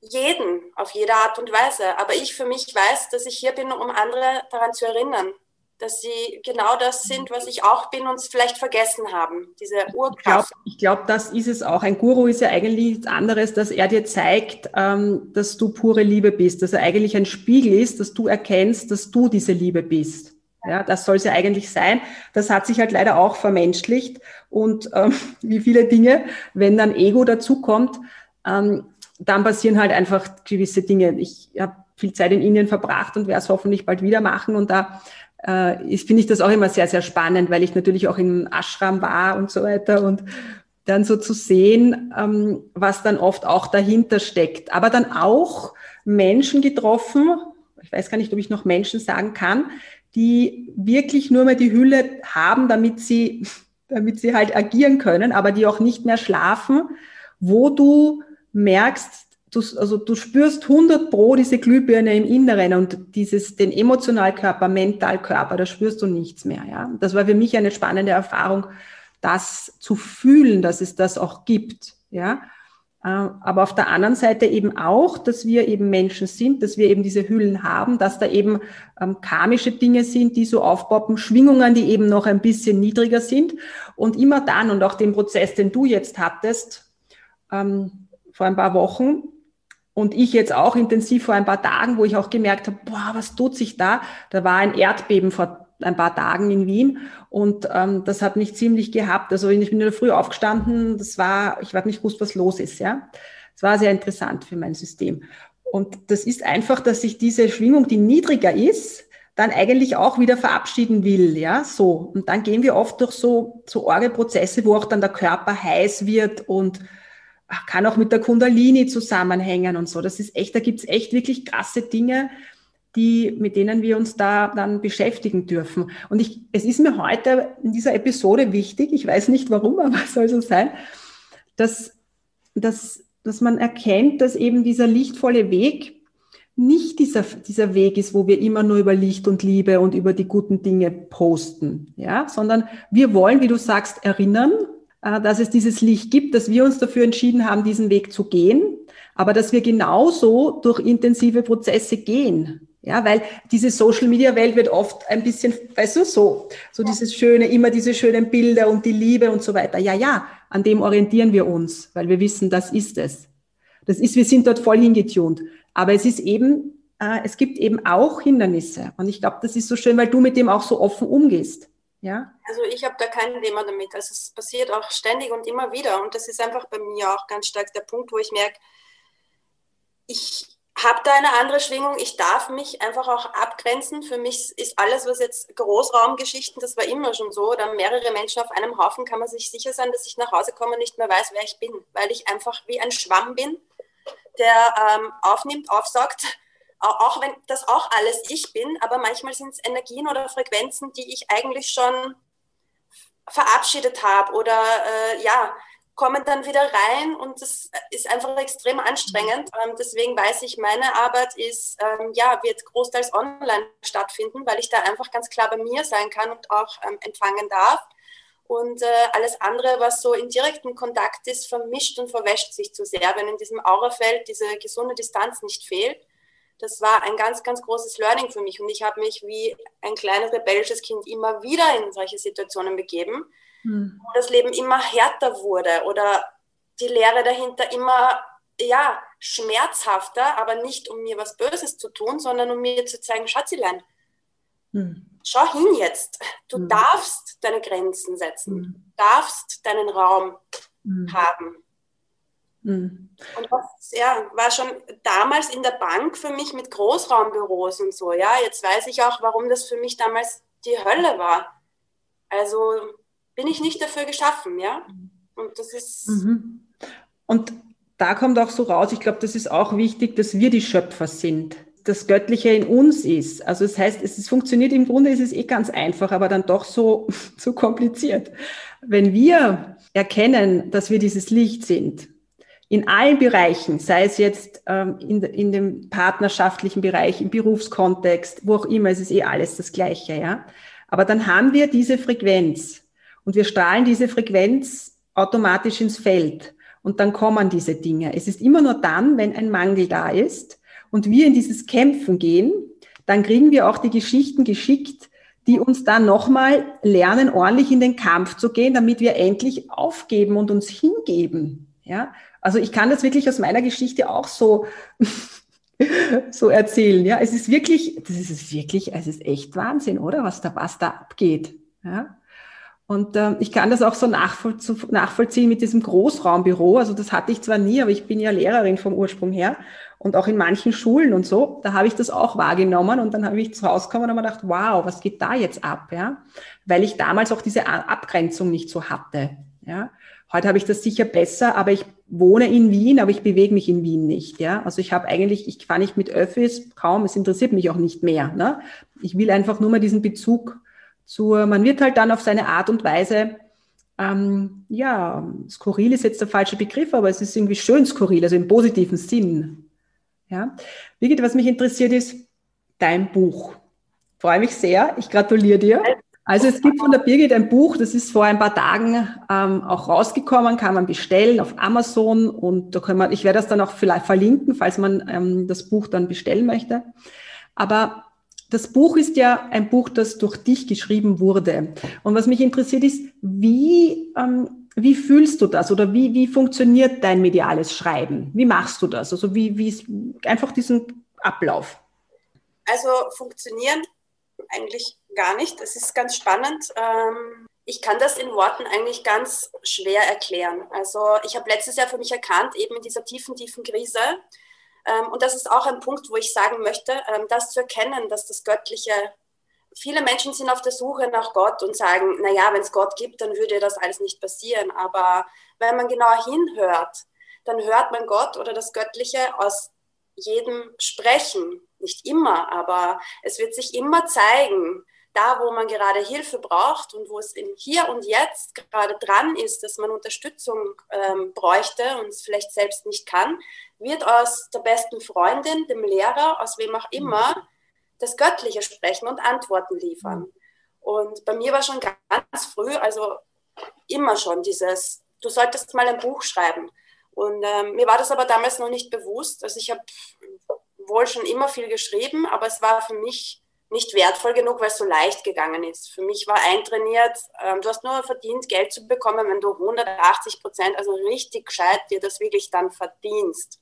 jeden auf jede Art und Weise. Aber ich für mich weiß, dass ich hier bin, um andere daran zu erinnern, dass sie genau das sind, was ich auch bin und es vielleicht vergessen haben, diese Urkraft. Ich glaube, glaub, das ist es auch. Ein Guru ist ja eigentlich nichts anderes, dass er dir zeigt, ähm, dass du pure Liebe bist, dass er eigentlich ein Spiegel ist, dass du erkennst, dass du diese Liebe bist. Ja, das soll es ja eigentlich sein. Das hat sich halt leider auch vermenschlicht und ähm, wie viele Dinge, wenn dann Ego dazukommt, ähm, dann passieren halt einfach gewisse Dinge. Ich habe viel Zeit in Indien verbracht und werde es hoffentlich bald wieder machen und da äh, finde ich das auch immer sehr, sehr spannend, weil ich natürlich auch im Ashram war und so weiter und dann so zu sehen, ähm, was dann oft auch dahinter steckt. Aber dann auch Menschen getroffen, ich weiß gar nicht, ob ich noch Menschen sagen kann, die wirklich nur mehr die Hülle haben, damit sie, damit sie halt agieren können, aber die auch nicht mehr schlafen, wo du merkst, du, also du spürst 100 pro diese Glühbirne im Inneren und dieses, den Emotionalkörper, Mentalkörper, da spürst du nichts mehr, ja. Das war für mich eine spannende Erfahrung, das zu fühlen, dass es das auch gibt, ja. Äh, aber auf der anderen Seite eben auch, dass wir eben Menschen sind, dass wir eben diese Hüllen haben, dass da eben ähm, karmische Dinge sind, die so aufpoppen, Schwingungen, die eben noch ein bisschen niedriger sind. Und immer dann und auch den Prozess, den du jetzt hattest, ähm, vor ein paar Wochen, und ich jetzt auch intensiv vor ein paar Tagen, wo ich auch gemerkt habe, boah, was tut sich da? Da war ein Erdbeben vor ein paar Tagen in Wien und ähm, das hat mich ziemlich gehabt. Also ich bin in der Früh aufgestanden, das war, ich habe nicht gewusst, was los ist, ja. Es war sehr interessant für mein System. Und das ist einfach, dass sich diese Schwingung, die niedriger ist, dann eigentlich auch wieder verabschieden will, ja, so. Und dann gehen wir oft durch so, so arge Prozesse, wo auch dann der Körper heiß wird und kann auch mit der Kundalini zusammenhängen und so. Das ist echt, da gibt's echt wirklich krasse Dinge, die, mit denen wir uns da dann beschäftigen dürfen. Und ich, es ist mir heute in dieser Episode wichtig, ich weiß nicht warum, aber es soll so sein, dass, dass, dass man erkennt, dass eben dieser lichtvolle Weg nicht dieser, dieser Weg ist, wo wir immer nur über Licht und Liebe und über die guten Dinge posten, ja, sondern wir wollen, wie du sagst, erinnern, dass es dieses Licht gibt, dass wir uns dafür entschieden haben, diesen Weg zu gehen, aber dass wir genauso durch intensive Prozesse gehen. Ja, weil diese Social Media Welt wird oft ein bisschen, weißt du, so, so dieses schöne, immer diese schönen Bilder und die Liebe und so weiter. Ja, ja, an dem orientieren wir uns, weil wir wissen, das ist es. Das ist, wir sind dort voll hingetunt. Aber es ist eben, äh, es gibt eben auch Hindernisse. Und ich glaube, das ist so schön, weil du mit dem auch so offen umgehst. Ja? Also ich habe da kein Thema damit. Also es passiert auch ständig und immer wieder. Und das ist einfach bei mir auch ganz stark der Punkt, wo ich merke, ich habe da eine andere Schwingung. Ich darf mich einfach auch abgrenzen. Für mich ist alles, was jetzt Großraumgeschichten, das war immer schon so, oder mehrere Menschen auf einem Haufen, kann man sich sicher sein, dass ich nach Hause komme und nicht mehr weiß, wer ich bin, weil ich einfach wie ein Schwamm bin, der ähm, aufnimmt, aufsaugt, auch wenn das auch alles ich bin, aber manchmal sind es Energien oder Frequenzen, die ich eigentlich schon verabschiedet habe oder äh, ja, kommen dann wieder rein und das ist einfach extrem anstrengend. Ähm, deswegen weiß ich, meine Arbeit ist, ähm, ja, wird großteils online stattfinden, weil ich da einfach ganz klar bei mir sein kann und auch ähm, empfangen darf. Und äh, alles andere, was so in direktem Kontakt ist, vermischt und verwäscht sich zu sehr, wenn in diesem Aurafeld diese gesunde Distanz nicht fehlt. Das war ein ganz, ganz großes Learning für mich. Und ich habe mich wie ein kleines rebellisches Kind immer wieder in solche Situationen begeben mhm. wo das Leben immer härter wurde oder die Lehre dahinter immer ja, schmerzhafter, aber nicht um mir was Böses zu tun, sondern um mir zu zeigen, Schatzilein, mhm. schau hin jetzt. Du mhm. darfst deine Grenzen setzen, du darfst deinen Raum mhm. haben. Mhm. Und das ja, war schon damals in der Bank für mich mit Großraumbüros und so. Ja, jetzt weiß ich auch, warum das für mich damals die Hölle war. Also bin ich nicht dafür geschaffen, ja. Und das ist. Mhm. Und da kommt auch so raus, ich glaube, das ist auch wichtig, dass wir die Schöpfer sind. Das Göttliche in uns ist. Also das heißt, es ist, funktioniert im Grunde, ist es eh ganz einfach, aber dann doch so, so kompliziert. Wenn wir erkennen, dass wir dieses Licht sind, in allen Bereichen, sei es jetzt ähm, in, in dem partnerschaftlichen Bereich, im Berufskontext, wo auch immer, es ist eh alles das Gleiche, ja. Aber dann haben wir diese Frequenz. Und wir strahlen diese Frequenz automatisch ins Feld. Und dann kommen diese Dinge. Es ist immer nur dann, wenn ein Mangel da ist und wir in dieses Kämpfen gehen, dann kriegen wir auch die Geschichten geschickt, die uns dann nochmal lernen, ordentlich in den Kampf zu gehen, damit wir endlich aufgeben und uns hingeben. Ja, also ich kann das wirklich aus meiner Geschichte auch so, so erzählen. Ja, es ist wirklich, das ist wirklich, es ist echt Wahnsinn, oder? Was da, was da abgeht. Ja. Und äh, ich kann das auch so nachvollziehen mit diesem Großraumbüro. Also das hatte ich zwar nie, aber ich bin ja Lehrerin vom Ursprung her und auch in manchen Schulen und so, da habe ich das auch wahrgenommen und dann habe ich rausgekommen und habe gedacht, wow, was geht da jetzt ab, ja? Weil ich damals auch diese Abgrenzung nicht so hatte, ja? Heute habe ich das sicher besser, aber ich wohne in Wien, aber ich bewege mich in Wien nicht, ja? Also ich habe eigentlich, ich fahre nicht mit Öffis, kaum, es interessiert mich auch nicht mehr, ne? Ich will einfach nur mal diesen Bezug zur, man wird halt dann auf seine Art und Weise, ähm, ja, skurril ist jetzt der falsche Begriff, aber es ist irgendwie schön skurril, also im positiven Sinn. Ja. Birgit, was mich interessiert ist, dein Buch. Freue mich sehr, ich gratuliere dir. Also es gibt von der Birgit ein Buch, das ist vor ein paar Tagen ähm, auch rausgekommen, kann man bestellen auf Amazon und da können wir, ich werde das dann auch vielleicht verlinken, falls man ähm, das Buch dann bestellen möchte. Aber das Buch ist ja ein Buch, das durch dich geschrieben wurde. Und was mich interessiert ist, wie, ähm, wie fühlst du das oder wie, wie funktioniert dein mediales Schreiben? Wie machst du das? Also wie, wie ist einfach diesen Ablauf? Also funktionieren eigentlich gar nicht. Es ist ganz spannend. Ähm, ich kann das in Worten eigentlich ganz schwer erklären. Also ich habe letztes Jahr für mich erkannt, eben in dieser tiefen, tiefen Krise, Ähm, und das ist auch ein Punkt, wo ich sagen möchte, ähm, das zu erkennen, dass das Göttliche, viele Menschen sind auf der Suche nach Gott und sagen, naja, wenn es Gott gibt, dann würde das alles nicht passieren. Aber wenn man genauer hinhört, dann hört man Gott oder das Göttliche aus jedem sprechen. Nicht immer, aber es wird sich immer zeigen, da wo man gerade Hilfe braucht und wo es im Hier und Jetzt gerade dran ist, dass man Unterstützung ähm, bräuchte und es vielleicht selbst nicht kann, wird aus der besten Freundin, dem Lehrer, aus wem auch immer, das Göttliche sprechen und Antworten liefern. Und bei mir war schon ganz früh, also immer schon dieses, du solltest mal ein Buch schreiben. Und ähm, mir war das aber damals noch nicht bewusst. Also ich habe wohl schon immer viel geschrieben, aber es war für mich nicht wertvoll genug, weil es so leicht gegangen ist. Für mich war eintrainiert, ähm, du hast nur verdient, Geld zu bekommen, wenn du 180 Prozent, also richtig gescheit, dir das wirklich dann verdienst.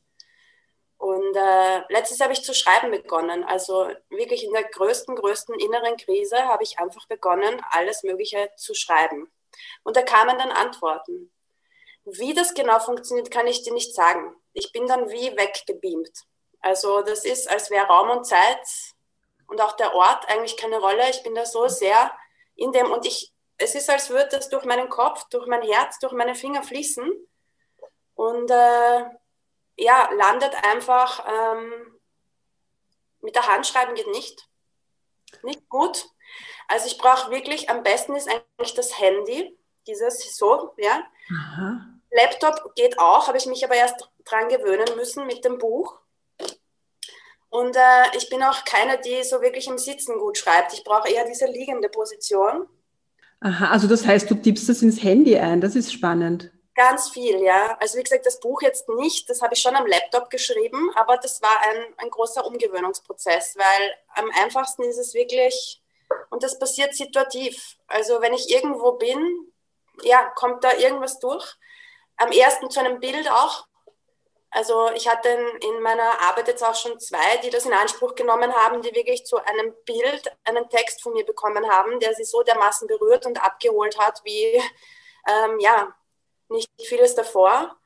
Und äh, letztes habe ich zu schreiben begonnen. Also wirklich in der größten, größten inneren Krise habe ich einfach begonnen, alles Mögliche zu schreiben. Und da kamen dann Antworten. Wie das genau funktioniert, kann ich dir nicht sagen. Ich bin dann wie weggebeamt. Also das ist, als wäre Raum und Zeit und auch der Ort eigentlich keine Rolle. Ich bin da so sehr in dem und ich, es ist, als würde das durch meinen Kopf, durch mein Herz, durch meine Finger fließen und äh, ja, landet einfach ähm, mit der Hand schreiben geht nicht. Nicht gut. Also ich brauche wirklich, am besten ist eigentlich das Handy, dieses so, ja. Aha. Laptop geht auch, habe ich mich aber erst dran gewöhnen müssen mit dem Buch. Und äh, ich bin auch keine, die so wirklich im Sitzen gut schreibt. Ich brauche eher diese liegende Position. Aha, also das heißt, du tippst das ins Handy ein. Das ist spannend. Ganz viel, ja. Also wie gesagt, das Buch jetzt nicht, das habe ich schon am Laptop geschrieben, aber das war ein, ein großer Umgewöhnungsprozess, weil am einfachsten ist es wirklich, und das passiert situativ. Also wenn ich irgendwo bin, ja, kommt da irgendwas durch. Am ersten zu einem Bild auch, also ich hatte in meiner Arbeit jetzt auch schon zwei, die das in Anspruch genommen haben, die wirklich zu einem Bild einen Text von mir bekommen haben, der sie so dermaßen berührt und abgeholt hat, wie ähm, ja, nicht vieles davor.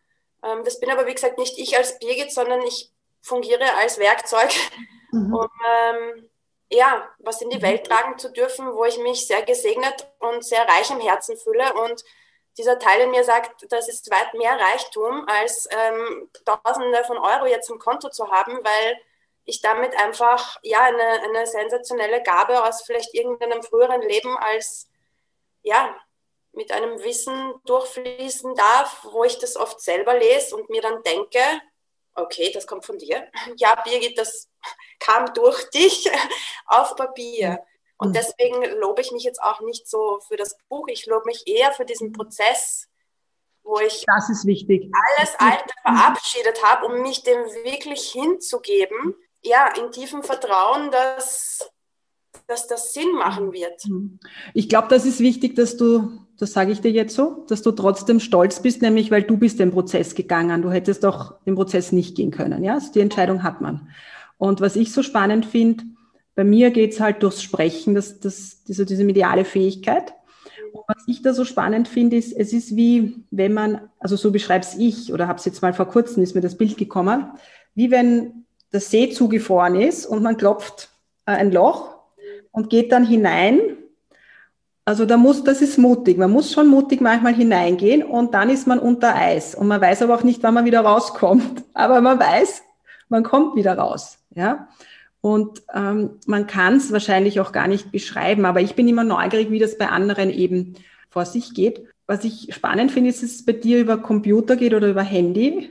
Ähm, das bin aber, wie gesagt, nicht ich als Birgit, sondern ich fungiere als Werkzeug, mhm. um ähm, ja, was in die Welt tragen zu dürfen, wo ich mich sehr gesegnet und sehr reich im Herzen fühle und dieser Teil in mir sagt, das ist weit mehr Reichtum, als ähm, Tausende von Euro jetzt im Konto zu haben, weil ich damit einfach ja eine, eine sensationelle Gabe aus vielleicht irgendeinem früheren Leben als ja mit einem Wissen durchfließen darf, wo ich das oft selber lese und mir dann denke, okay, das kommt von dir. Ja, Birgit, das kam durch dich auf Papier. Und mhm. deswegen lobe ich mich jetzt auch nicht so für das Buch, ich lobe mich eher für diesen Prozess, wo ich das ist wichtig. alles Alte verabschiedet habe, um mich dem wirklich hinzugeben, ja, in tiefem Vertrauen, dass, dass das Sinn machen wird. Mhm. Ich glaube, das ist wichtig, dass du, das sage ich dir jetzt so, dass du trotzdem stolz bist, nämlich weil du bist den Prozess gegangen. Du hättest doch den Prozess nicht gehen können. Ja, also die Entscheidung hat man. Und was ich so spannend finde, bei mir geht es halt durchs Sprechen, das, das, diese, diese mediale Fähigkeit. Und was ich da so spannend finde, ist, es ist wie, wenn man, also so beschreibe es ich, oder habe es jetzt mal vor kurzem, ist mir das Bild gekommen, wie wenn der See zugefroren ist und man klopft äh, ein Loch und geht dann hinein. Also da muss, das ist mutig. Man muss schon mutig manchmal hineingehen und dann ist man unter Eis. Und man weiß aber auch nicht, wann man wieder rauskommt. Aber man weiß, man kommt wieder raus. Ja. Und ähm, man kann es wahrscheinlich auch gar nicht beschreiben, aber ich bin immer neugierig, wie das bei anderen eben vor sich geht. Was ich spannend finde, ist, dass es bei dir über Computer geht oder über Handy,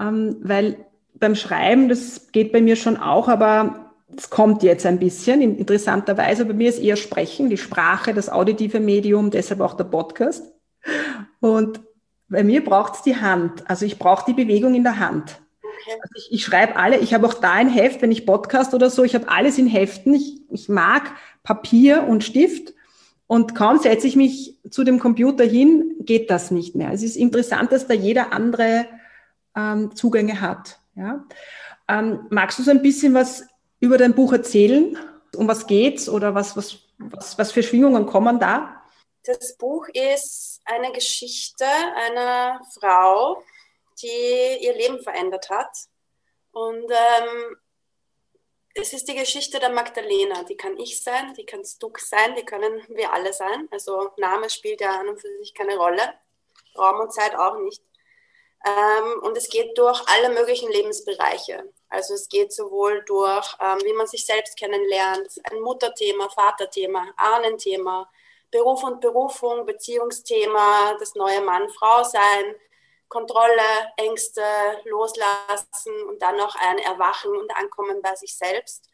ähm, weil beim Schreiben, das geht bei mir schon auch, aber es kommt jetzt ein bisschen, interessanterweise. Bei mir ist eher Sprechen, die Sprache, das auditive Medium, deshalb auch der Podcast. Und bei mir braucht es die Hand. Also ich brauche die Bewegung in der Hand. Also ich, ich schreibe alle, ich habe auch da ein Heft, wenn ich Podcast oder so, ich habe alles in Heften. Ich, ich mag Papier und Stift und kaum setze ich mich zu dem Computer hin, geht das nicht mehr. Es ist interessant, dass da jeder andere ähm, Zugänge hat. Ja? Ähm, magst du so ein bisschen was über dein Buch erzählen? Um was geht's oder was, was, was, was für Schwingungen kommen da? Das Buch ist eine Geschichte einer Frau, die ihr Leben verändert hat. Und ähm, es ist die Geschichte der Magdalena. Die kann ich sein, die kann du sein, die können wir alle sein. Also Name spielt ja an und für sich keine Rolle. Raum und Zeit auch nicht. Ähm, und es geht durch alle möglichen Lebensbereiche. Also es geht sowohl durch, ähm, wie man sich selbst kennenlernt, ein Mutterthema, Vaterthema, Ahnenthema, Beruf und Berufung, Beziehungsthema, das neue Mann-Frau-Sein, Kontrolle, Ängste loslassen und dann noch ein Erwachen und Ankommen bei sich selbst.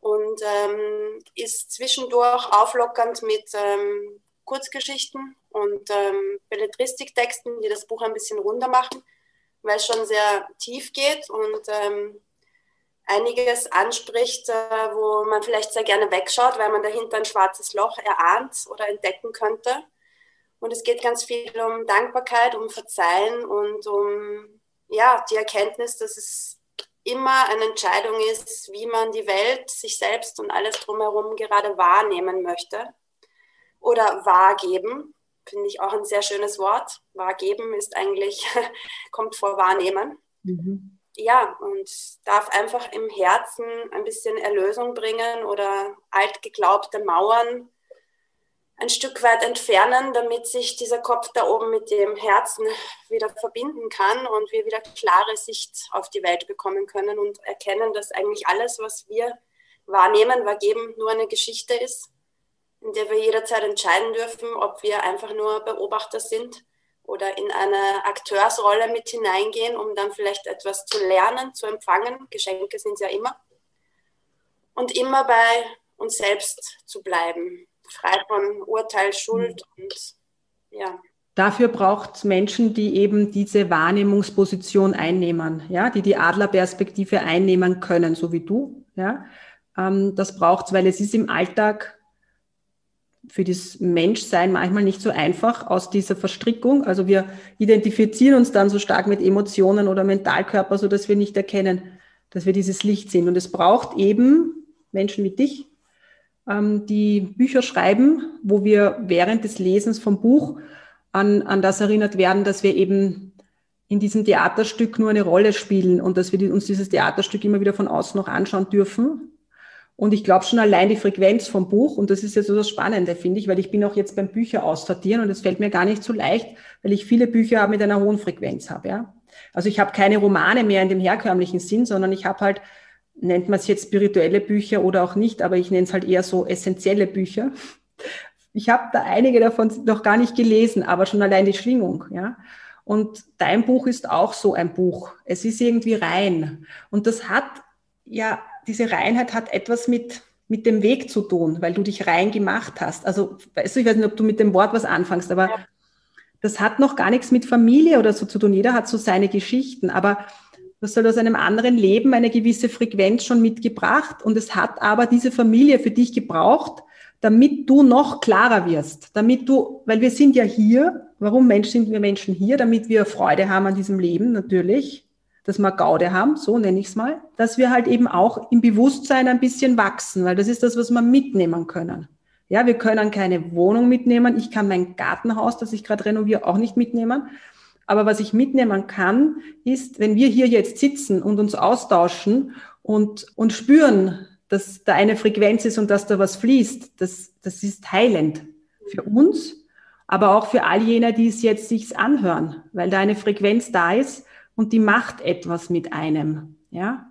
Und ähm, ist zwischendurch auflockernd mit ähm, Kurzgeschichten und ähm, Belletristiktexten, die das Buch ein bisschen runter machen, weil es schon sehr tief geht und ähm, einiges anspricht, äh, wo man vielleicht sehr gerne wegschaut, weil man dahinter ein schwarzes Loch erahnt oder entdecken könnte. Und es geht ganz viel um Dankbarkeit, um Verzeihen und um ja, die Erkenntnis, dass es immer eine Entscheidung ist, wie man die Welt, sich selbst und alles drumherum gerade wahrnehmen möchte oder wahrgeben. Finde ich auch ein sehr schönes Wort. Wahrgeben ist eigentlich, kommt vor wahrnehmen. Mhm. Ja, und darf einfach im Herzen ein bisschen Erlösung bringen oder altgeglaubte Mauern ein Stück weit entfernen, damit sich dieser Kopf da oben mit dem Herzen wieder verbinden kann und wir wieder klare Sicht auf die Welt bekommen können und erkennen, dass eigentlich alles, was wir wahrnehmen, wahrgeben, nur eine Geschichte ist in der wir jederzeit entscheiden dürfen, ob wir einfach nur Beobachter sind oder in eine Akteursrolle mit hineingehen, um dann vielleicht etwas zu lernen, zu empfangen. Geschenke sind es ja immer. Und immer bei uns selbst zu bleiben, frei von Urteil, Schuld und ja. Dafür braucht es Menschen, die eben diese Wahrnehmungsposition einnehmen, ja, die die Adlerperspektive einnehmen können, so wie du. Ja. Ähm, das braucht es, weil es ist im Alltag für das Menschsein manchmal nicht so einfach aus dieser Verstrickung. Also wir identifizieren uns dann so stark mit Emotionen oder Mentalkörper, so dass wir nicht erkennen, dass wir dieses Licht sind. Und es braucht eben Menschen wie dich, die Bücher schreiben, wo wir während des Lesens vom Buch an, an das erinnert werden, dass wir eben in diesem Theaterstück nur eine Rolle spielen und dass wir uns dieses Theaterstück immer wieder von außen noch anschauen dürfen und ich glaube schon allein die Frequenz vom Buch, und das ist jetzt so das Spannende, finde ich, weil ich bin auch jetzt beim Bücher aussortieren und es fällt mir gar nicht so leicht, weil ich viele Bücher mit einer hohen Frequenz habe. Ja? Also ich habe keine Romane mehr in dem herkömmlichen Sinn, sondern ich habe halt, nennt man es jetzt spirituelle Bücher oder auch nicht, aber ich nenne es halt eher so essentielle Bücher. Ich habe da einige davon noch gar nicht gelesen, aber schon allein die Schwingung. Ja? Und dein Buch ist auch so ein Buch. Es ist irgendwie rein. Und das hat ja diese Reinheit hat etwas mit, mit dem Weg zu tun, weil du dich rein gemacht hast. Also, weißt du, ich weiß nicht, ob du mit dem Wort was anfängst, aber ja. das hat noch gar nichts mit Familie oder so zu tun. Jeder hat so seine Geschichten, aber du hast halt aus einem anderen Leben eine gewisse Frequenz schon mitgebracht und es hat aber diese Familie für dich gebraucht, damit du noch klarer wirst, damit du, weil wir sind ja hier, warum Mensch sind wir Menschen hier? Damit wir Freude haben an diesem Leben natürlich, dass wir Gaude haben, so nenne ich es mal, dass wir halt eben auch im Bewusstsein ein bisschen wachsen, weil das ist das, was wir mitnehmen können. Ja, wir können keine Wohnung mitnehmen. Ich kann mein Gartenhaus, das ich gerade renoviere, auch nicht mitnehmen. Aber was ich mitnehmen kann, ist, wenn wir hier jetzt sitzen und uns austauschen und, und spüren, dass da eine Frequenz ist und dass da was fließt, das, das ist heilend für uns, aber auch für all jene, die es jetzt sich anhören, weil da eine Frequenz da ist, und die macht etwas mit einem. Ja?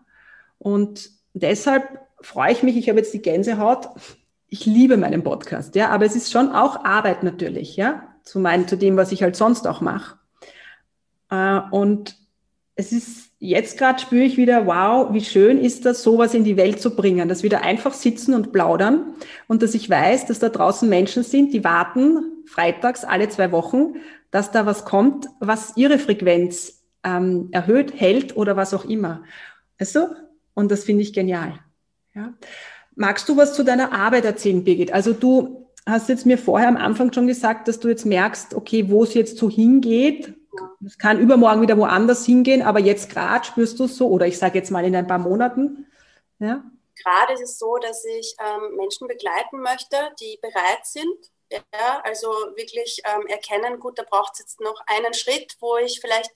Und deshalb freue ich mich, ich habe jetzt die Gänsehaut. Ich liebe meinen Podcast, ja, aber es ist schon auch Arbeit natürlich, ja, zu meinen, zu dem, was ich halt sonst auch mache. Äh, und es ist jetzt gerade spüre ich wieder, wow, wie schön ist das, sowas in die Welt zu bringen, dass wir da einfach sitzen und plaudern und dass ich weiß, dass da draußen Menschen sind, die warten freitags alle zwei Wochen, dass da was kommt, was ihre Frequenz ähm, erhöht, hält oder was auch immer. Also, und das finde ich genial. Ja. Magst du was zu deiner Arbeit erzählen, Birgit? Also du hast jetzt mir vorher am Anfang schon gesagt, dass du jetzt merkst, okay, wo es jetzt so hingeht. Es kann übermorgen wieder woanders hingehen, aber jetzt gerade spürst du es so, oder ich sage jetzt mal in ein paar Monaten. Ja. Gerade ist es so, dass ich ähm, Menschen begleiten möchte, die bereit sind, ja, also wirklich ähm, erkennen, gut, da braucht es jetzt noch einen Schritt, wo ich vielleicht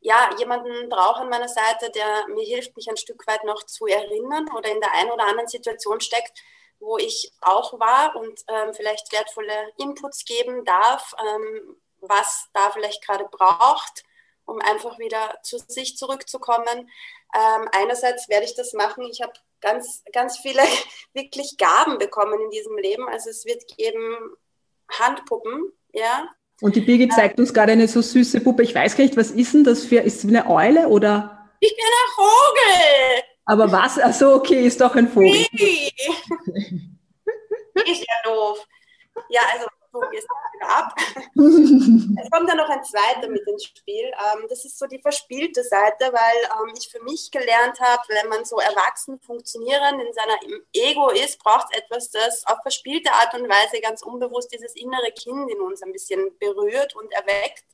ja, jemanden brauche an meiner Seite, der mir hilft, mich ein Stück weit noch zu erinnern oder in der einen oder anderen Situation steckt, wo ich auch war und ähm, vielleicht wertvolle Inputs geben darf, ähm, was da vielleicht gerade braucht, um einfach wieder zu sich zurückzukommen. Ähm, einerseits werde ich das machen. Ich habe ganz, ganz viele wirklich Gaben bekommen in diesem Leben. Also es wird geben Handpuppen, ja, und die Birgit zeigt uns gerade eine so süße Puppe. Ich weiß gar nicht, was ist denn das für, ist es eine Eule oder? Ich bin ein Vogel. Aber was? Also okay, ist doch ein Vogel. Nee. ist ja doof. Ja, also so gehst wieder ab. es kommt dann noch ein zweiter mit ins Spiel. Ähm, das ist so die verspielte Seite, weil ähm, ich für mich gelernt habe, wenn man so erwachsen funktionieren in seiner Ego ist, braucht es etwas, das auf verspielte Art und Weise ganz unbewusst dieses innere Kind in uns ein bisschen berührt und erweckt.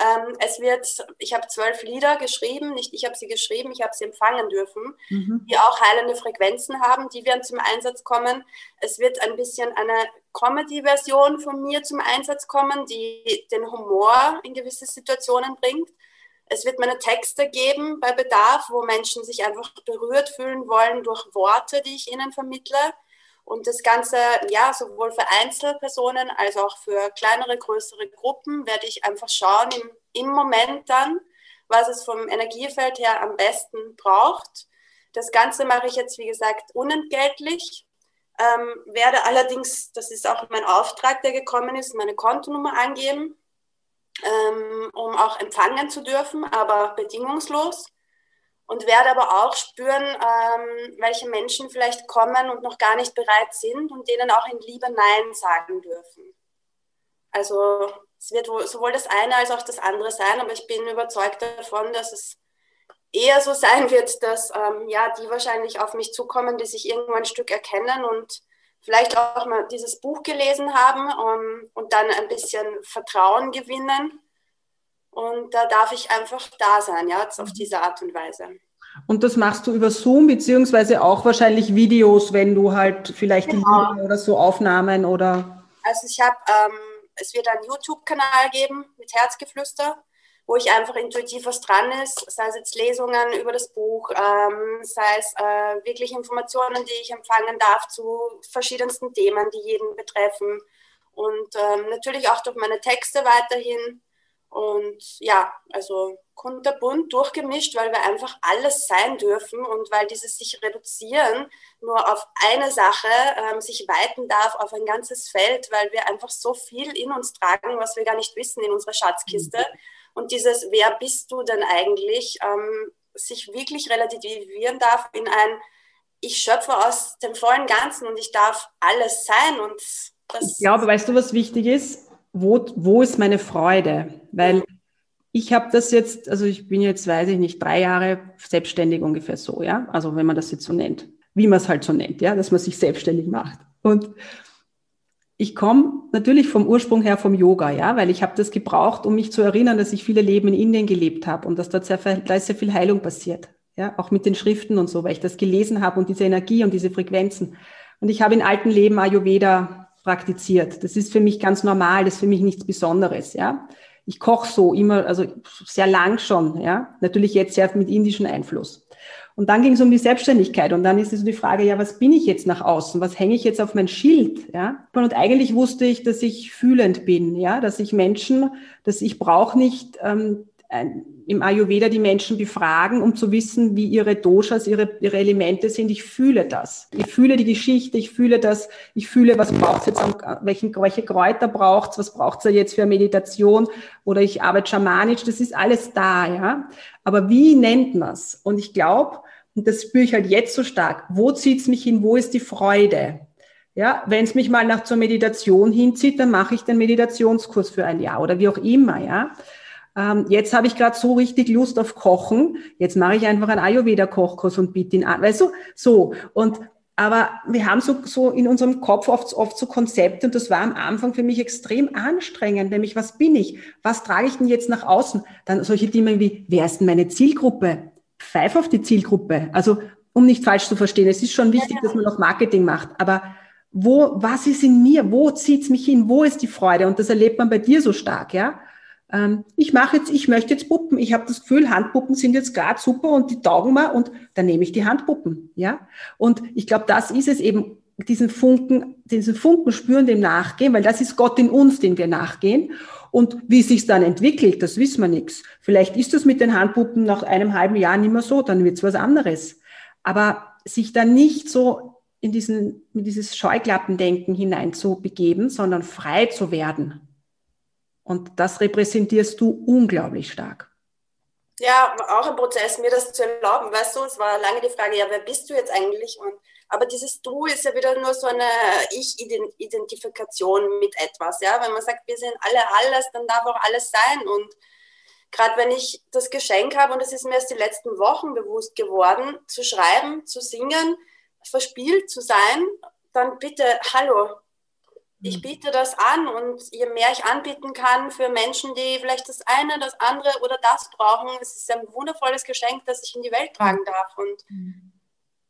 Ähm, es wird, ich habe zwölf Lieder geschrieben, nicht ich habe sie geschrieben, ich habe sie empfangen dürfen, mhm. die auch heilende Frequenzen haben, die werden zum Einsatz kommen. Es wird ein bisschen eine Comedy-Version von mir zum Einsatz kommen, die den Humor in gewisse Situationen bringt. Es wird meine Texte geben bei Bedarf, wo Menschen sich einfach berührt fühlen wollen durch Worte, die ich ihnen vermittle. Und das Ganze, ja, sowohl für Einzelpersonen als auch für kleinere, größere Gruppen werde ich einfach schauen im, im Moment dann, was es vom Energiefeld her am besten braucht. Das Ganze mache ich jetzt, wie gesagt, unentgeltlich. Ähm, werde allerdings, das ist auch mein Auftrag, der gekommen ist, meine Kontonummer angeben, ähm, um auch empfangen zu dürfen, aber bedingungslos und werde aber auch spüren, ähm, welche Menschen vielleicht kommen und noch gar nicht bereit sind und denen auch in Liebe Nein sagen dürfen. Also es wird sowohl das eine als auch das andere sein, aber ich bin überzeugt davon, dass es eher so sein wird, dass ähm, ja die wahrscheinlich auf mich zukommen, die sich irgendwann ein Stück erkennen und vielleicht auch mal dieses Buch gelesen haben um, ähm, und dann ein bisschen Vertrauen gewinnen und da darf ich einfach da sein, ja, auf diese Art und Weise. Und das machst du über Zoom, beziehungsweise auch wahrscheinlich Videos, wenn du halt vielleicht genau. oder so Aufnahmen oder. Also ich habe, ähm, es wird einen YouTube-Kanal geben mit Herzgeflüster, wo ich einfach intuitiv was dran ist, sei es jetzt Lesungen über das Buch, ähm, sei es äh, wirklich Informationen, die ich empfangen darf zu verschiedensten Themen, die jeden betreffen. Und ähm, natürlich auch durch meine Texte weiterhin und ja, also kunterbunt durchgemischt, weil wir einfach alles sein dürfen und weil dieses sich reduzieren nur auf eine Sache ähm, sich weiten darf auf ein ganzes Feld, weil wir einfach so viel in uns tragen, was wir gar nicht wissen in unserer Schatzkiste. Und dieses Wer bist du denn eigentlich, ähm, sich wirklich relativieren darf in ein Ich schöpfe aus dem vollen Ganzen und ich darf alles sein. Und das ich glaube, weißt du, was wichtig ist? wo, wo ist meine Freude? Weil ich habe das jetzt, also ich bin jetzt, weiß ich nicht, drei Jahre selbstständig ungefähr so, ja. Also wenn man das jetzt so nennt, wie man es halt so nennt, ja, dass man sich selbstständig macht. Und ich komme natürlich vom Ursprung her vom Yoga, ja, weil ich habe das gebraucht, um mich zu erinnern, dass ich viele Leben in Indien gelebt habe und dass dort sehr, da ist sehr viel Heilung passiert, ja, auch mit den Schriften und so, weil ich das gelesen habe und diese Energie und diese Frequenzen. Und ich habe in alten Leben Ayurveda praktiziert. Das ist für mich ganz normal, das ist für mich nichts Besonderes, ja. Ich koche so immer, also sehr lang schon, ja. Natürlich jetzt sehr mit indischem Einfluss. Und dann ging es um die Selbstständigkeit und dann ist es so die Frage, ja, was bin ich jetzt nach außen? Was hänge ich jetzt auf mein Schild? Ja? Und eigentlich wusste ich, dass ich fühlend bin, ja, dass ich Menschen, dass ich brauche nicht ähm, im Ayurveda die Menschen befragen, um zu wissen, wie ihre Doshas, ihre, ihre Elemente sind. Ich fühle das. Ich fühle die Geschichte, ich fühle das, ich fühle, was braucht es jetzt, welchen, welche Kräuter braucht es, was braucht es jetzt für Meditation oder ich arbeite schamanisch, das ist alles da, ja. Aber wie nennt man es? Und ich glaube, und das spüre ich halt jetzt so stark, wo zieht es mich hin, wo ist die Freude? Ja, wenn es mich mal nach zur Meditation hinzieht, dann mache ich den Meditationskurs für ein Jahr oder wie auch immer, ja ähm, jetzt habe ich gerade so richtig Lust auf Kochen, jetzt mache ich einfach einen Ayurveda-Kochkurs und biete ihn an. Weißt du, so. Und aber wir haben so, so in unserem Kopf oft, oft so Konzepte und das war am Anfang für mich extrem anstrengend, nämlich was bin ich? Was trage ich denn jetzt nach außen? Dann solche Dinge wie, wer ist denn meine Zielgruppe? Pfeif auf die Zielgruppe. Also, um nicht falsch zu verstehen, es ist schon wichtig, dass man auch Marketing macht, aber wo, was ist in mir? Wo zieht's mich hin? Wo ist die Freude? Und das erlebt man bei dir so stark, ja? ähm, ich mache jetzt, ich möchte jetzt Puppen. Ich habe das Gefühl, Handpuppen sind jetzt gerade super und die taugen mir und dann nehme ich die Handpuppen. Ja, und ich glaube, das ist es eben, diesen Funken, diesen Funken spüren, dem nachgehen, weil das ist Gott in uns, den wir nachgehen. Und wie sich dann entwickelt, das wissen wir nichts. Vielleicht ist das mit den Handpuppen nach einem halben Jahr nicht mehr so, dann wird es was anderes. Aber sich dann nicht so in diesen, in dieses Scheuklappendenken hinein zu begeben, sondern frei zu werden. Und das repräsentierst du unglaublich stark. Ja, auch ein Prozess, mir das zu erlauben. Weißt du, es war lange die Frage, ja, wer bist du jetzt eigentlich? Und, aber dieses Du ist ja wieder nur so eine Ich-Identifikation mit etwas. Ja? Wenn man sagt, wir sind alle alles, dann darf auch alles sein. Und gerade wenn ich das Geschenk habe, und das ist mir erst die letzten Wochen bewusst geworden, zu schreiben, zu singen, verspielt zu sein, dann bitte, hallo, ich mhm. biete das an und je mehr ich anbieten kann für Menschen, die vielleicht das eine, das andere oder das brauchen, es ist ein wundervolles Geschenk, das ich in die Welt tragen darf und mhm.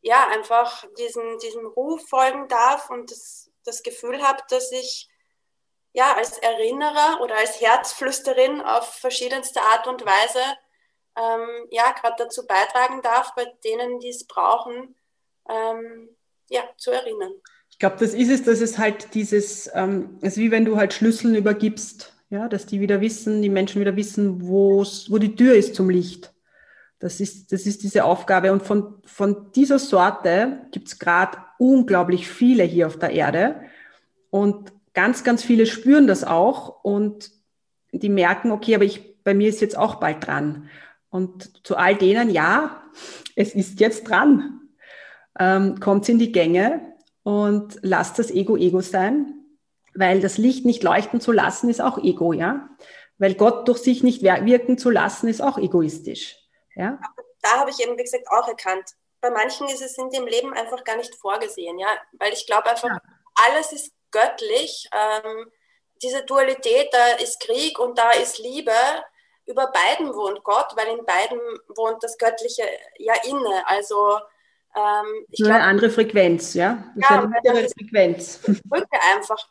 Ja, einfach diesen, diesem Ruf folgen darf und das, das Gefühl habe, dass ich ja als Erinnerer oder als Herzflüsterin auf verschiedenste Art und Weise ähm, ja gerade dazu beitragen darf, bei denen, die es brauchen, ähm, ja, zu erinnern. Ich glaube, das ist es, dass es halt dieses, ähm, es ist wie wenn du halt Schlüsseln übergibst, ja, dass die wieder wissen, die Menschen wieder wissen, wo die Tür ist zum Licht. Das ist, das ist diese Aufgabe. Und von, von dieser Sorte gibt es gerade unglaublich viele hier auf der Erde. Und ganz, ganz viele spüren das auch und die merken, okay, aber ich, bei mir ist jetzt auch bald dran. Und zu all denen, ja, es ist jetzt dran ähm, kommt in die Gänge und lasst das Ego Ego sein, weil das Licht nicht leuchten zu lassen ist auch Ego, ja. Weil Gott durch sich nicht wirken zu lassen ist auch egoistisch, ja. Da habe ich eben, wie gesagt, auch erkannt. Bei manchen ist es in dem Leben einfach gar nicht vorgesehen, ja. Weil ich glaube einfach, ja. alles ist göttlich. Ähm, diese Dualität, da ist Krieg und da ist Liebe. Über beiden wohnt Gott, weil in beiden wohnt das Göttliche ja inne. Also ähm, ich Nur glaub, eine andere Frequenz, ja? Ja, eine andere Frequenz. Brücke einfach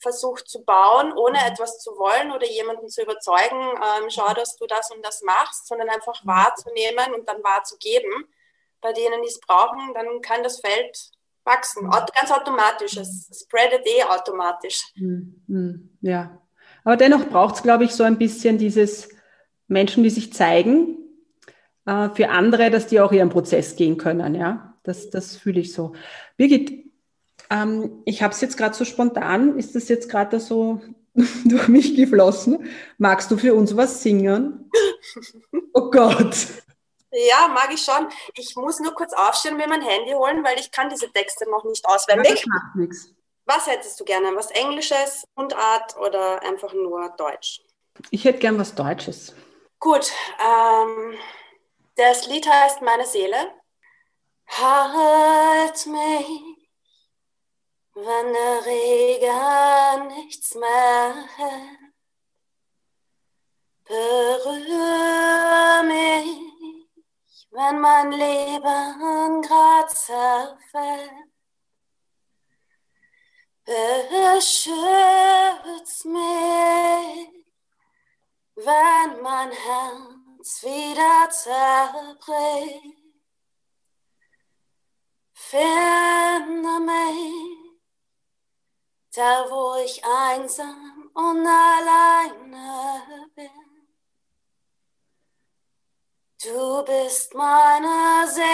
versucht zu bauen, ohne mhm. etwas zu wollen oder jemanden zu überzeugen, ähm, schau, dass du das und das machst, sondern einfach mhm. wahrzunehmen und dann wahrzugeben. Bei denen, die es brauchen, dann kann das Feld wachsen. Mhm. Ganz automatisch. Es spreadet eh automatisch. Ja. Aber dennoch braucht es, glaube ich, so ein bisschen dieses Menschen, die sich zeigen, äh, für andere, dass die auch ihren Prozess gehen können. Ja, das, das fühle ich so. Birgit, ähm, ich habe es jetzt gerade so spontan. Ist das jetzt gerade so durch mich geflossen? Magst du für uns was singen? Oh Gott. Ja, mag ich schon. Ich muss nur kurz aufstehen und mir mein Handy holen, weil ich kann diese Texte noch nicht auswendig. das macht nichts. Was hättest du gerne? Was Englisches, Mundart oder einfach nur Deutsch? Ich hätte gern was Deutsches. Gut, ähm, das Lied heißt Meine Seele. Halt mich, wenn der Regen nichts mehr hält. Berühr mich, wenn mein Leben grad zerfällt. Beschütz mich, wenn mein Herz wieder zerbricht. Finde mich, da wo ich einsam und alleine bin. Du bist meine Seele,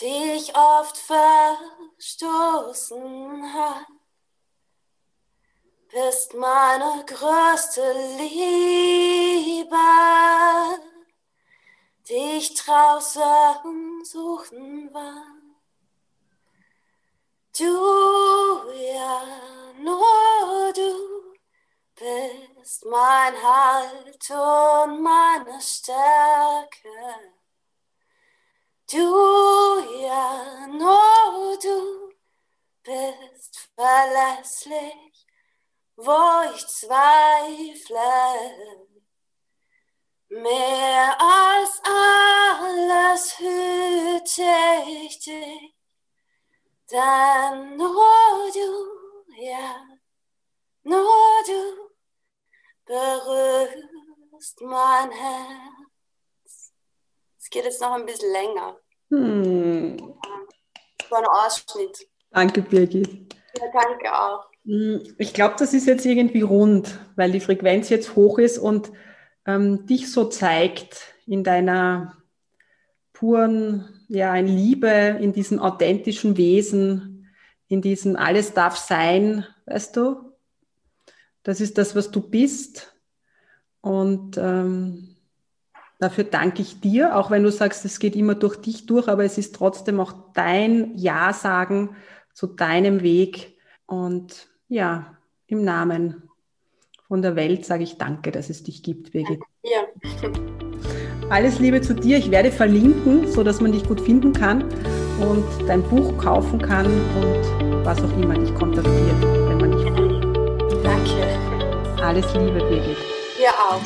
die ich oft verstoßen hat bist meine größte Liebe, die ich draußen suchen war. Du, ja, nur du bist mein Halt und meine Stärke. Du, ja, nur du bist verlässlich wo ich zweifle. Mehr als alles hüte ich dich, dann nur du, ja, nur du berührst mein Herz. Es geht jetzt noch ein bisschen länger. Hm. So ein Ausschnitt. Danke, Birgit. Ja, danke auch. Hm, ich glaube, das ist jetzt irgendwie rund, weil die Frequenz jetzt hoch ist und ähm, dich so zeigt in deiner puren, ja, in Liebe, in diesem authentischen Wesen, in diesem alles darf sein, weißt du? Das ist das, was du bist. Und ähm, dafür danke ich dir, auch wenn du sagst, es geht immer durch dich durch, aber es ist trotzdem auch dein Ja sagen zu deinem Weg. Und ja, im Namen von der Welt sage ich danke, dass es dich gibt, Birgit. Ja. Alles Liebe zu dir. Ich werde verlinken, sodass man dich gut finden kann und dein Buch kaufen kann und was auch immer dich kontaktiert, wenn man dich findet. Danke. Alles Liebe, Birgit. Dir auch.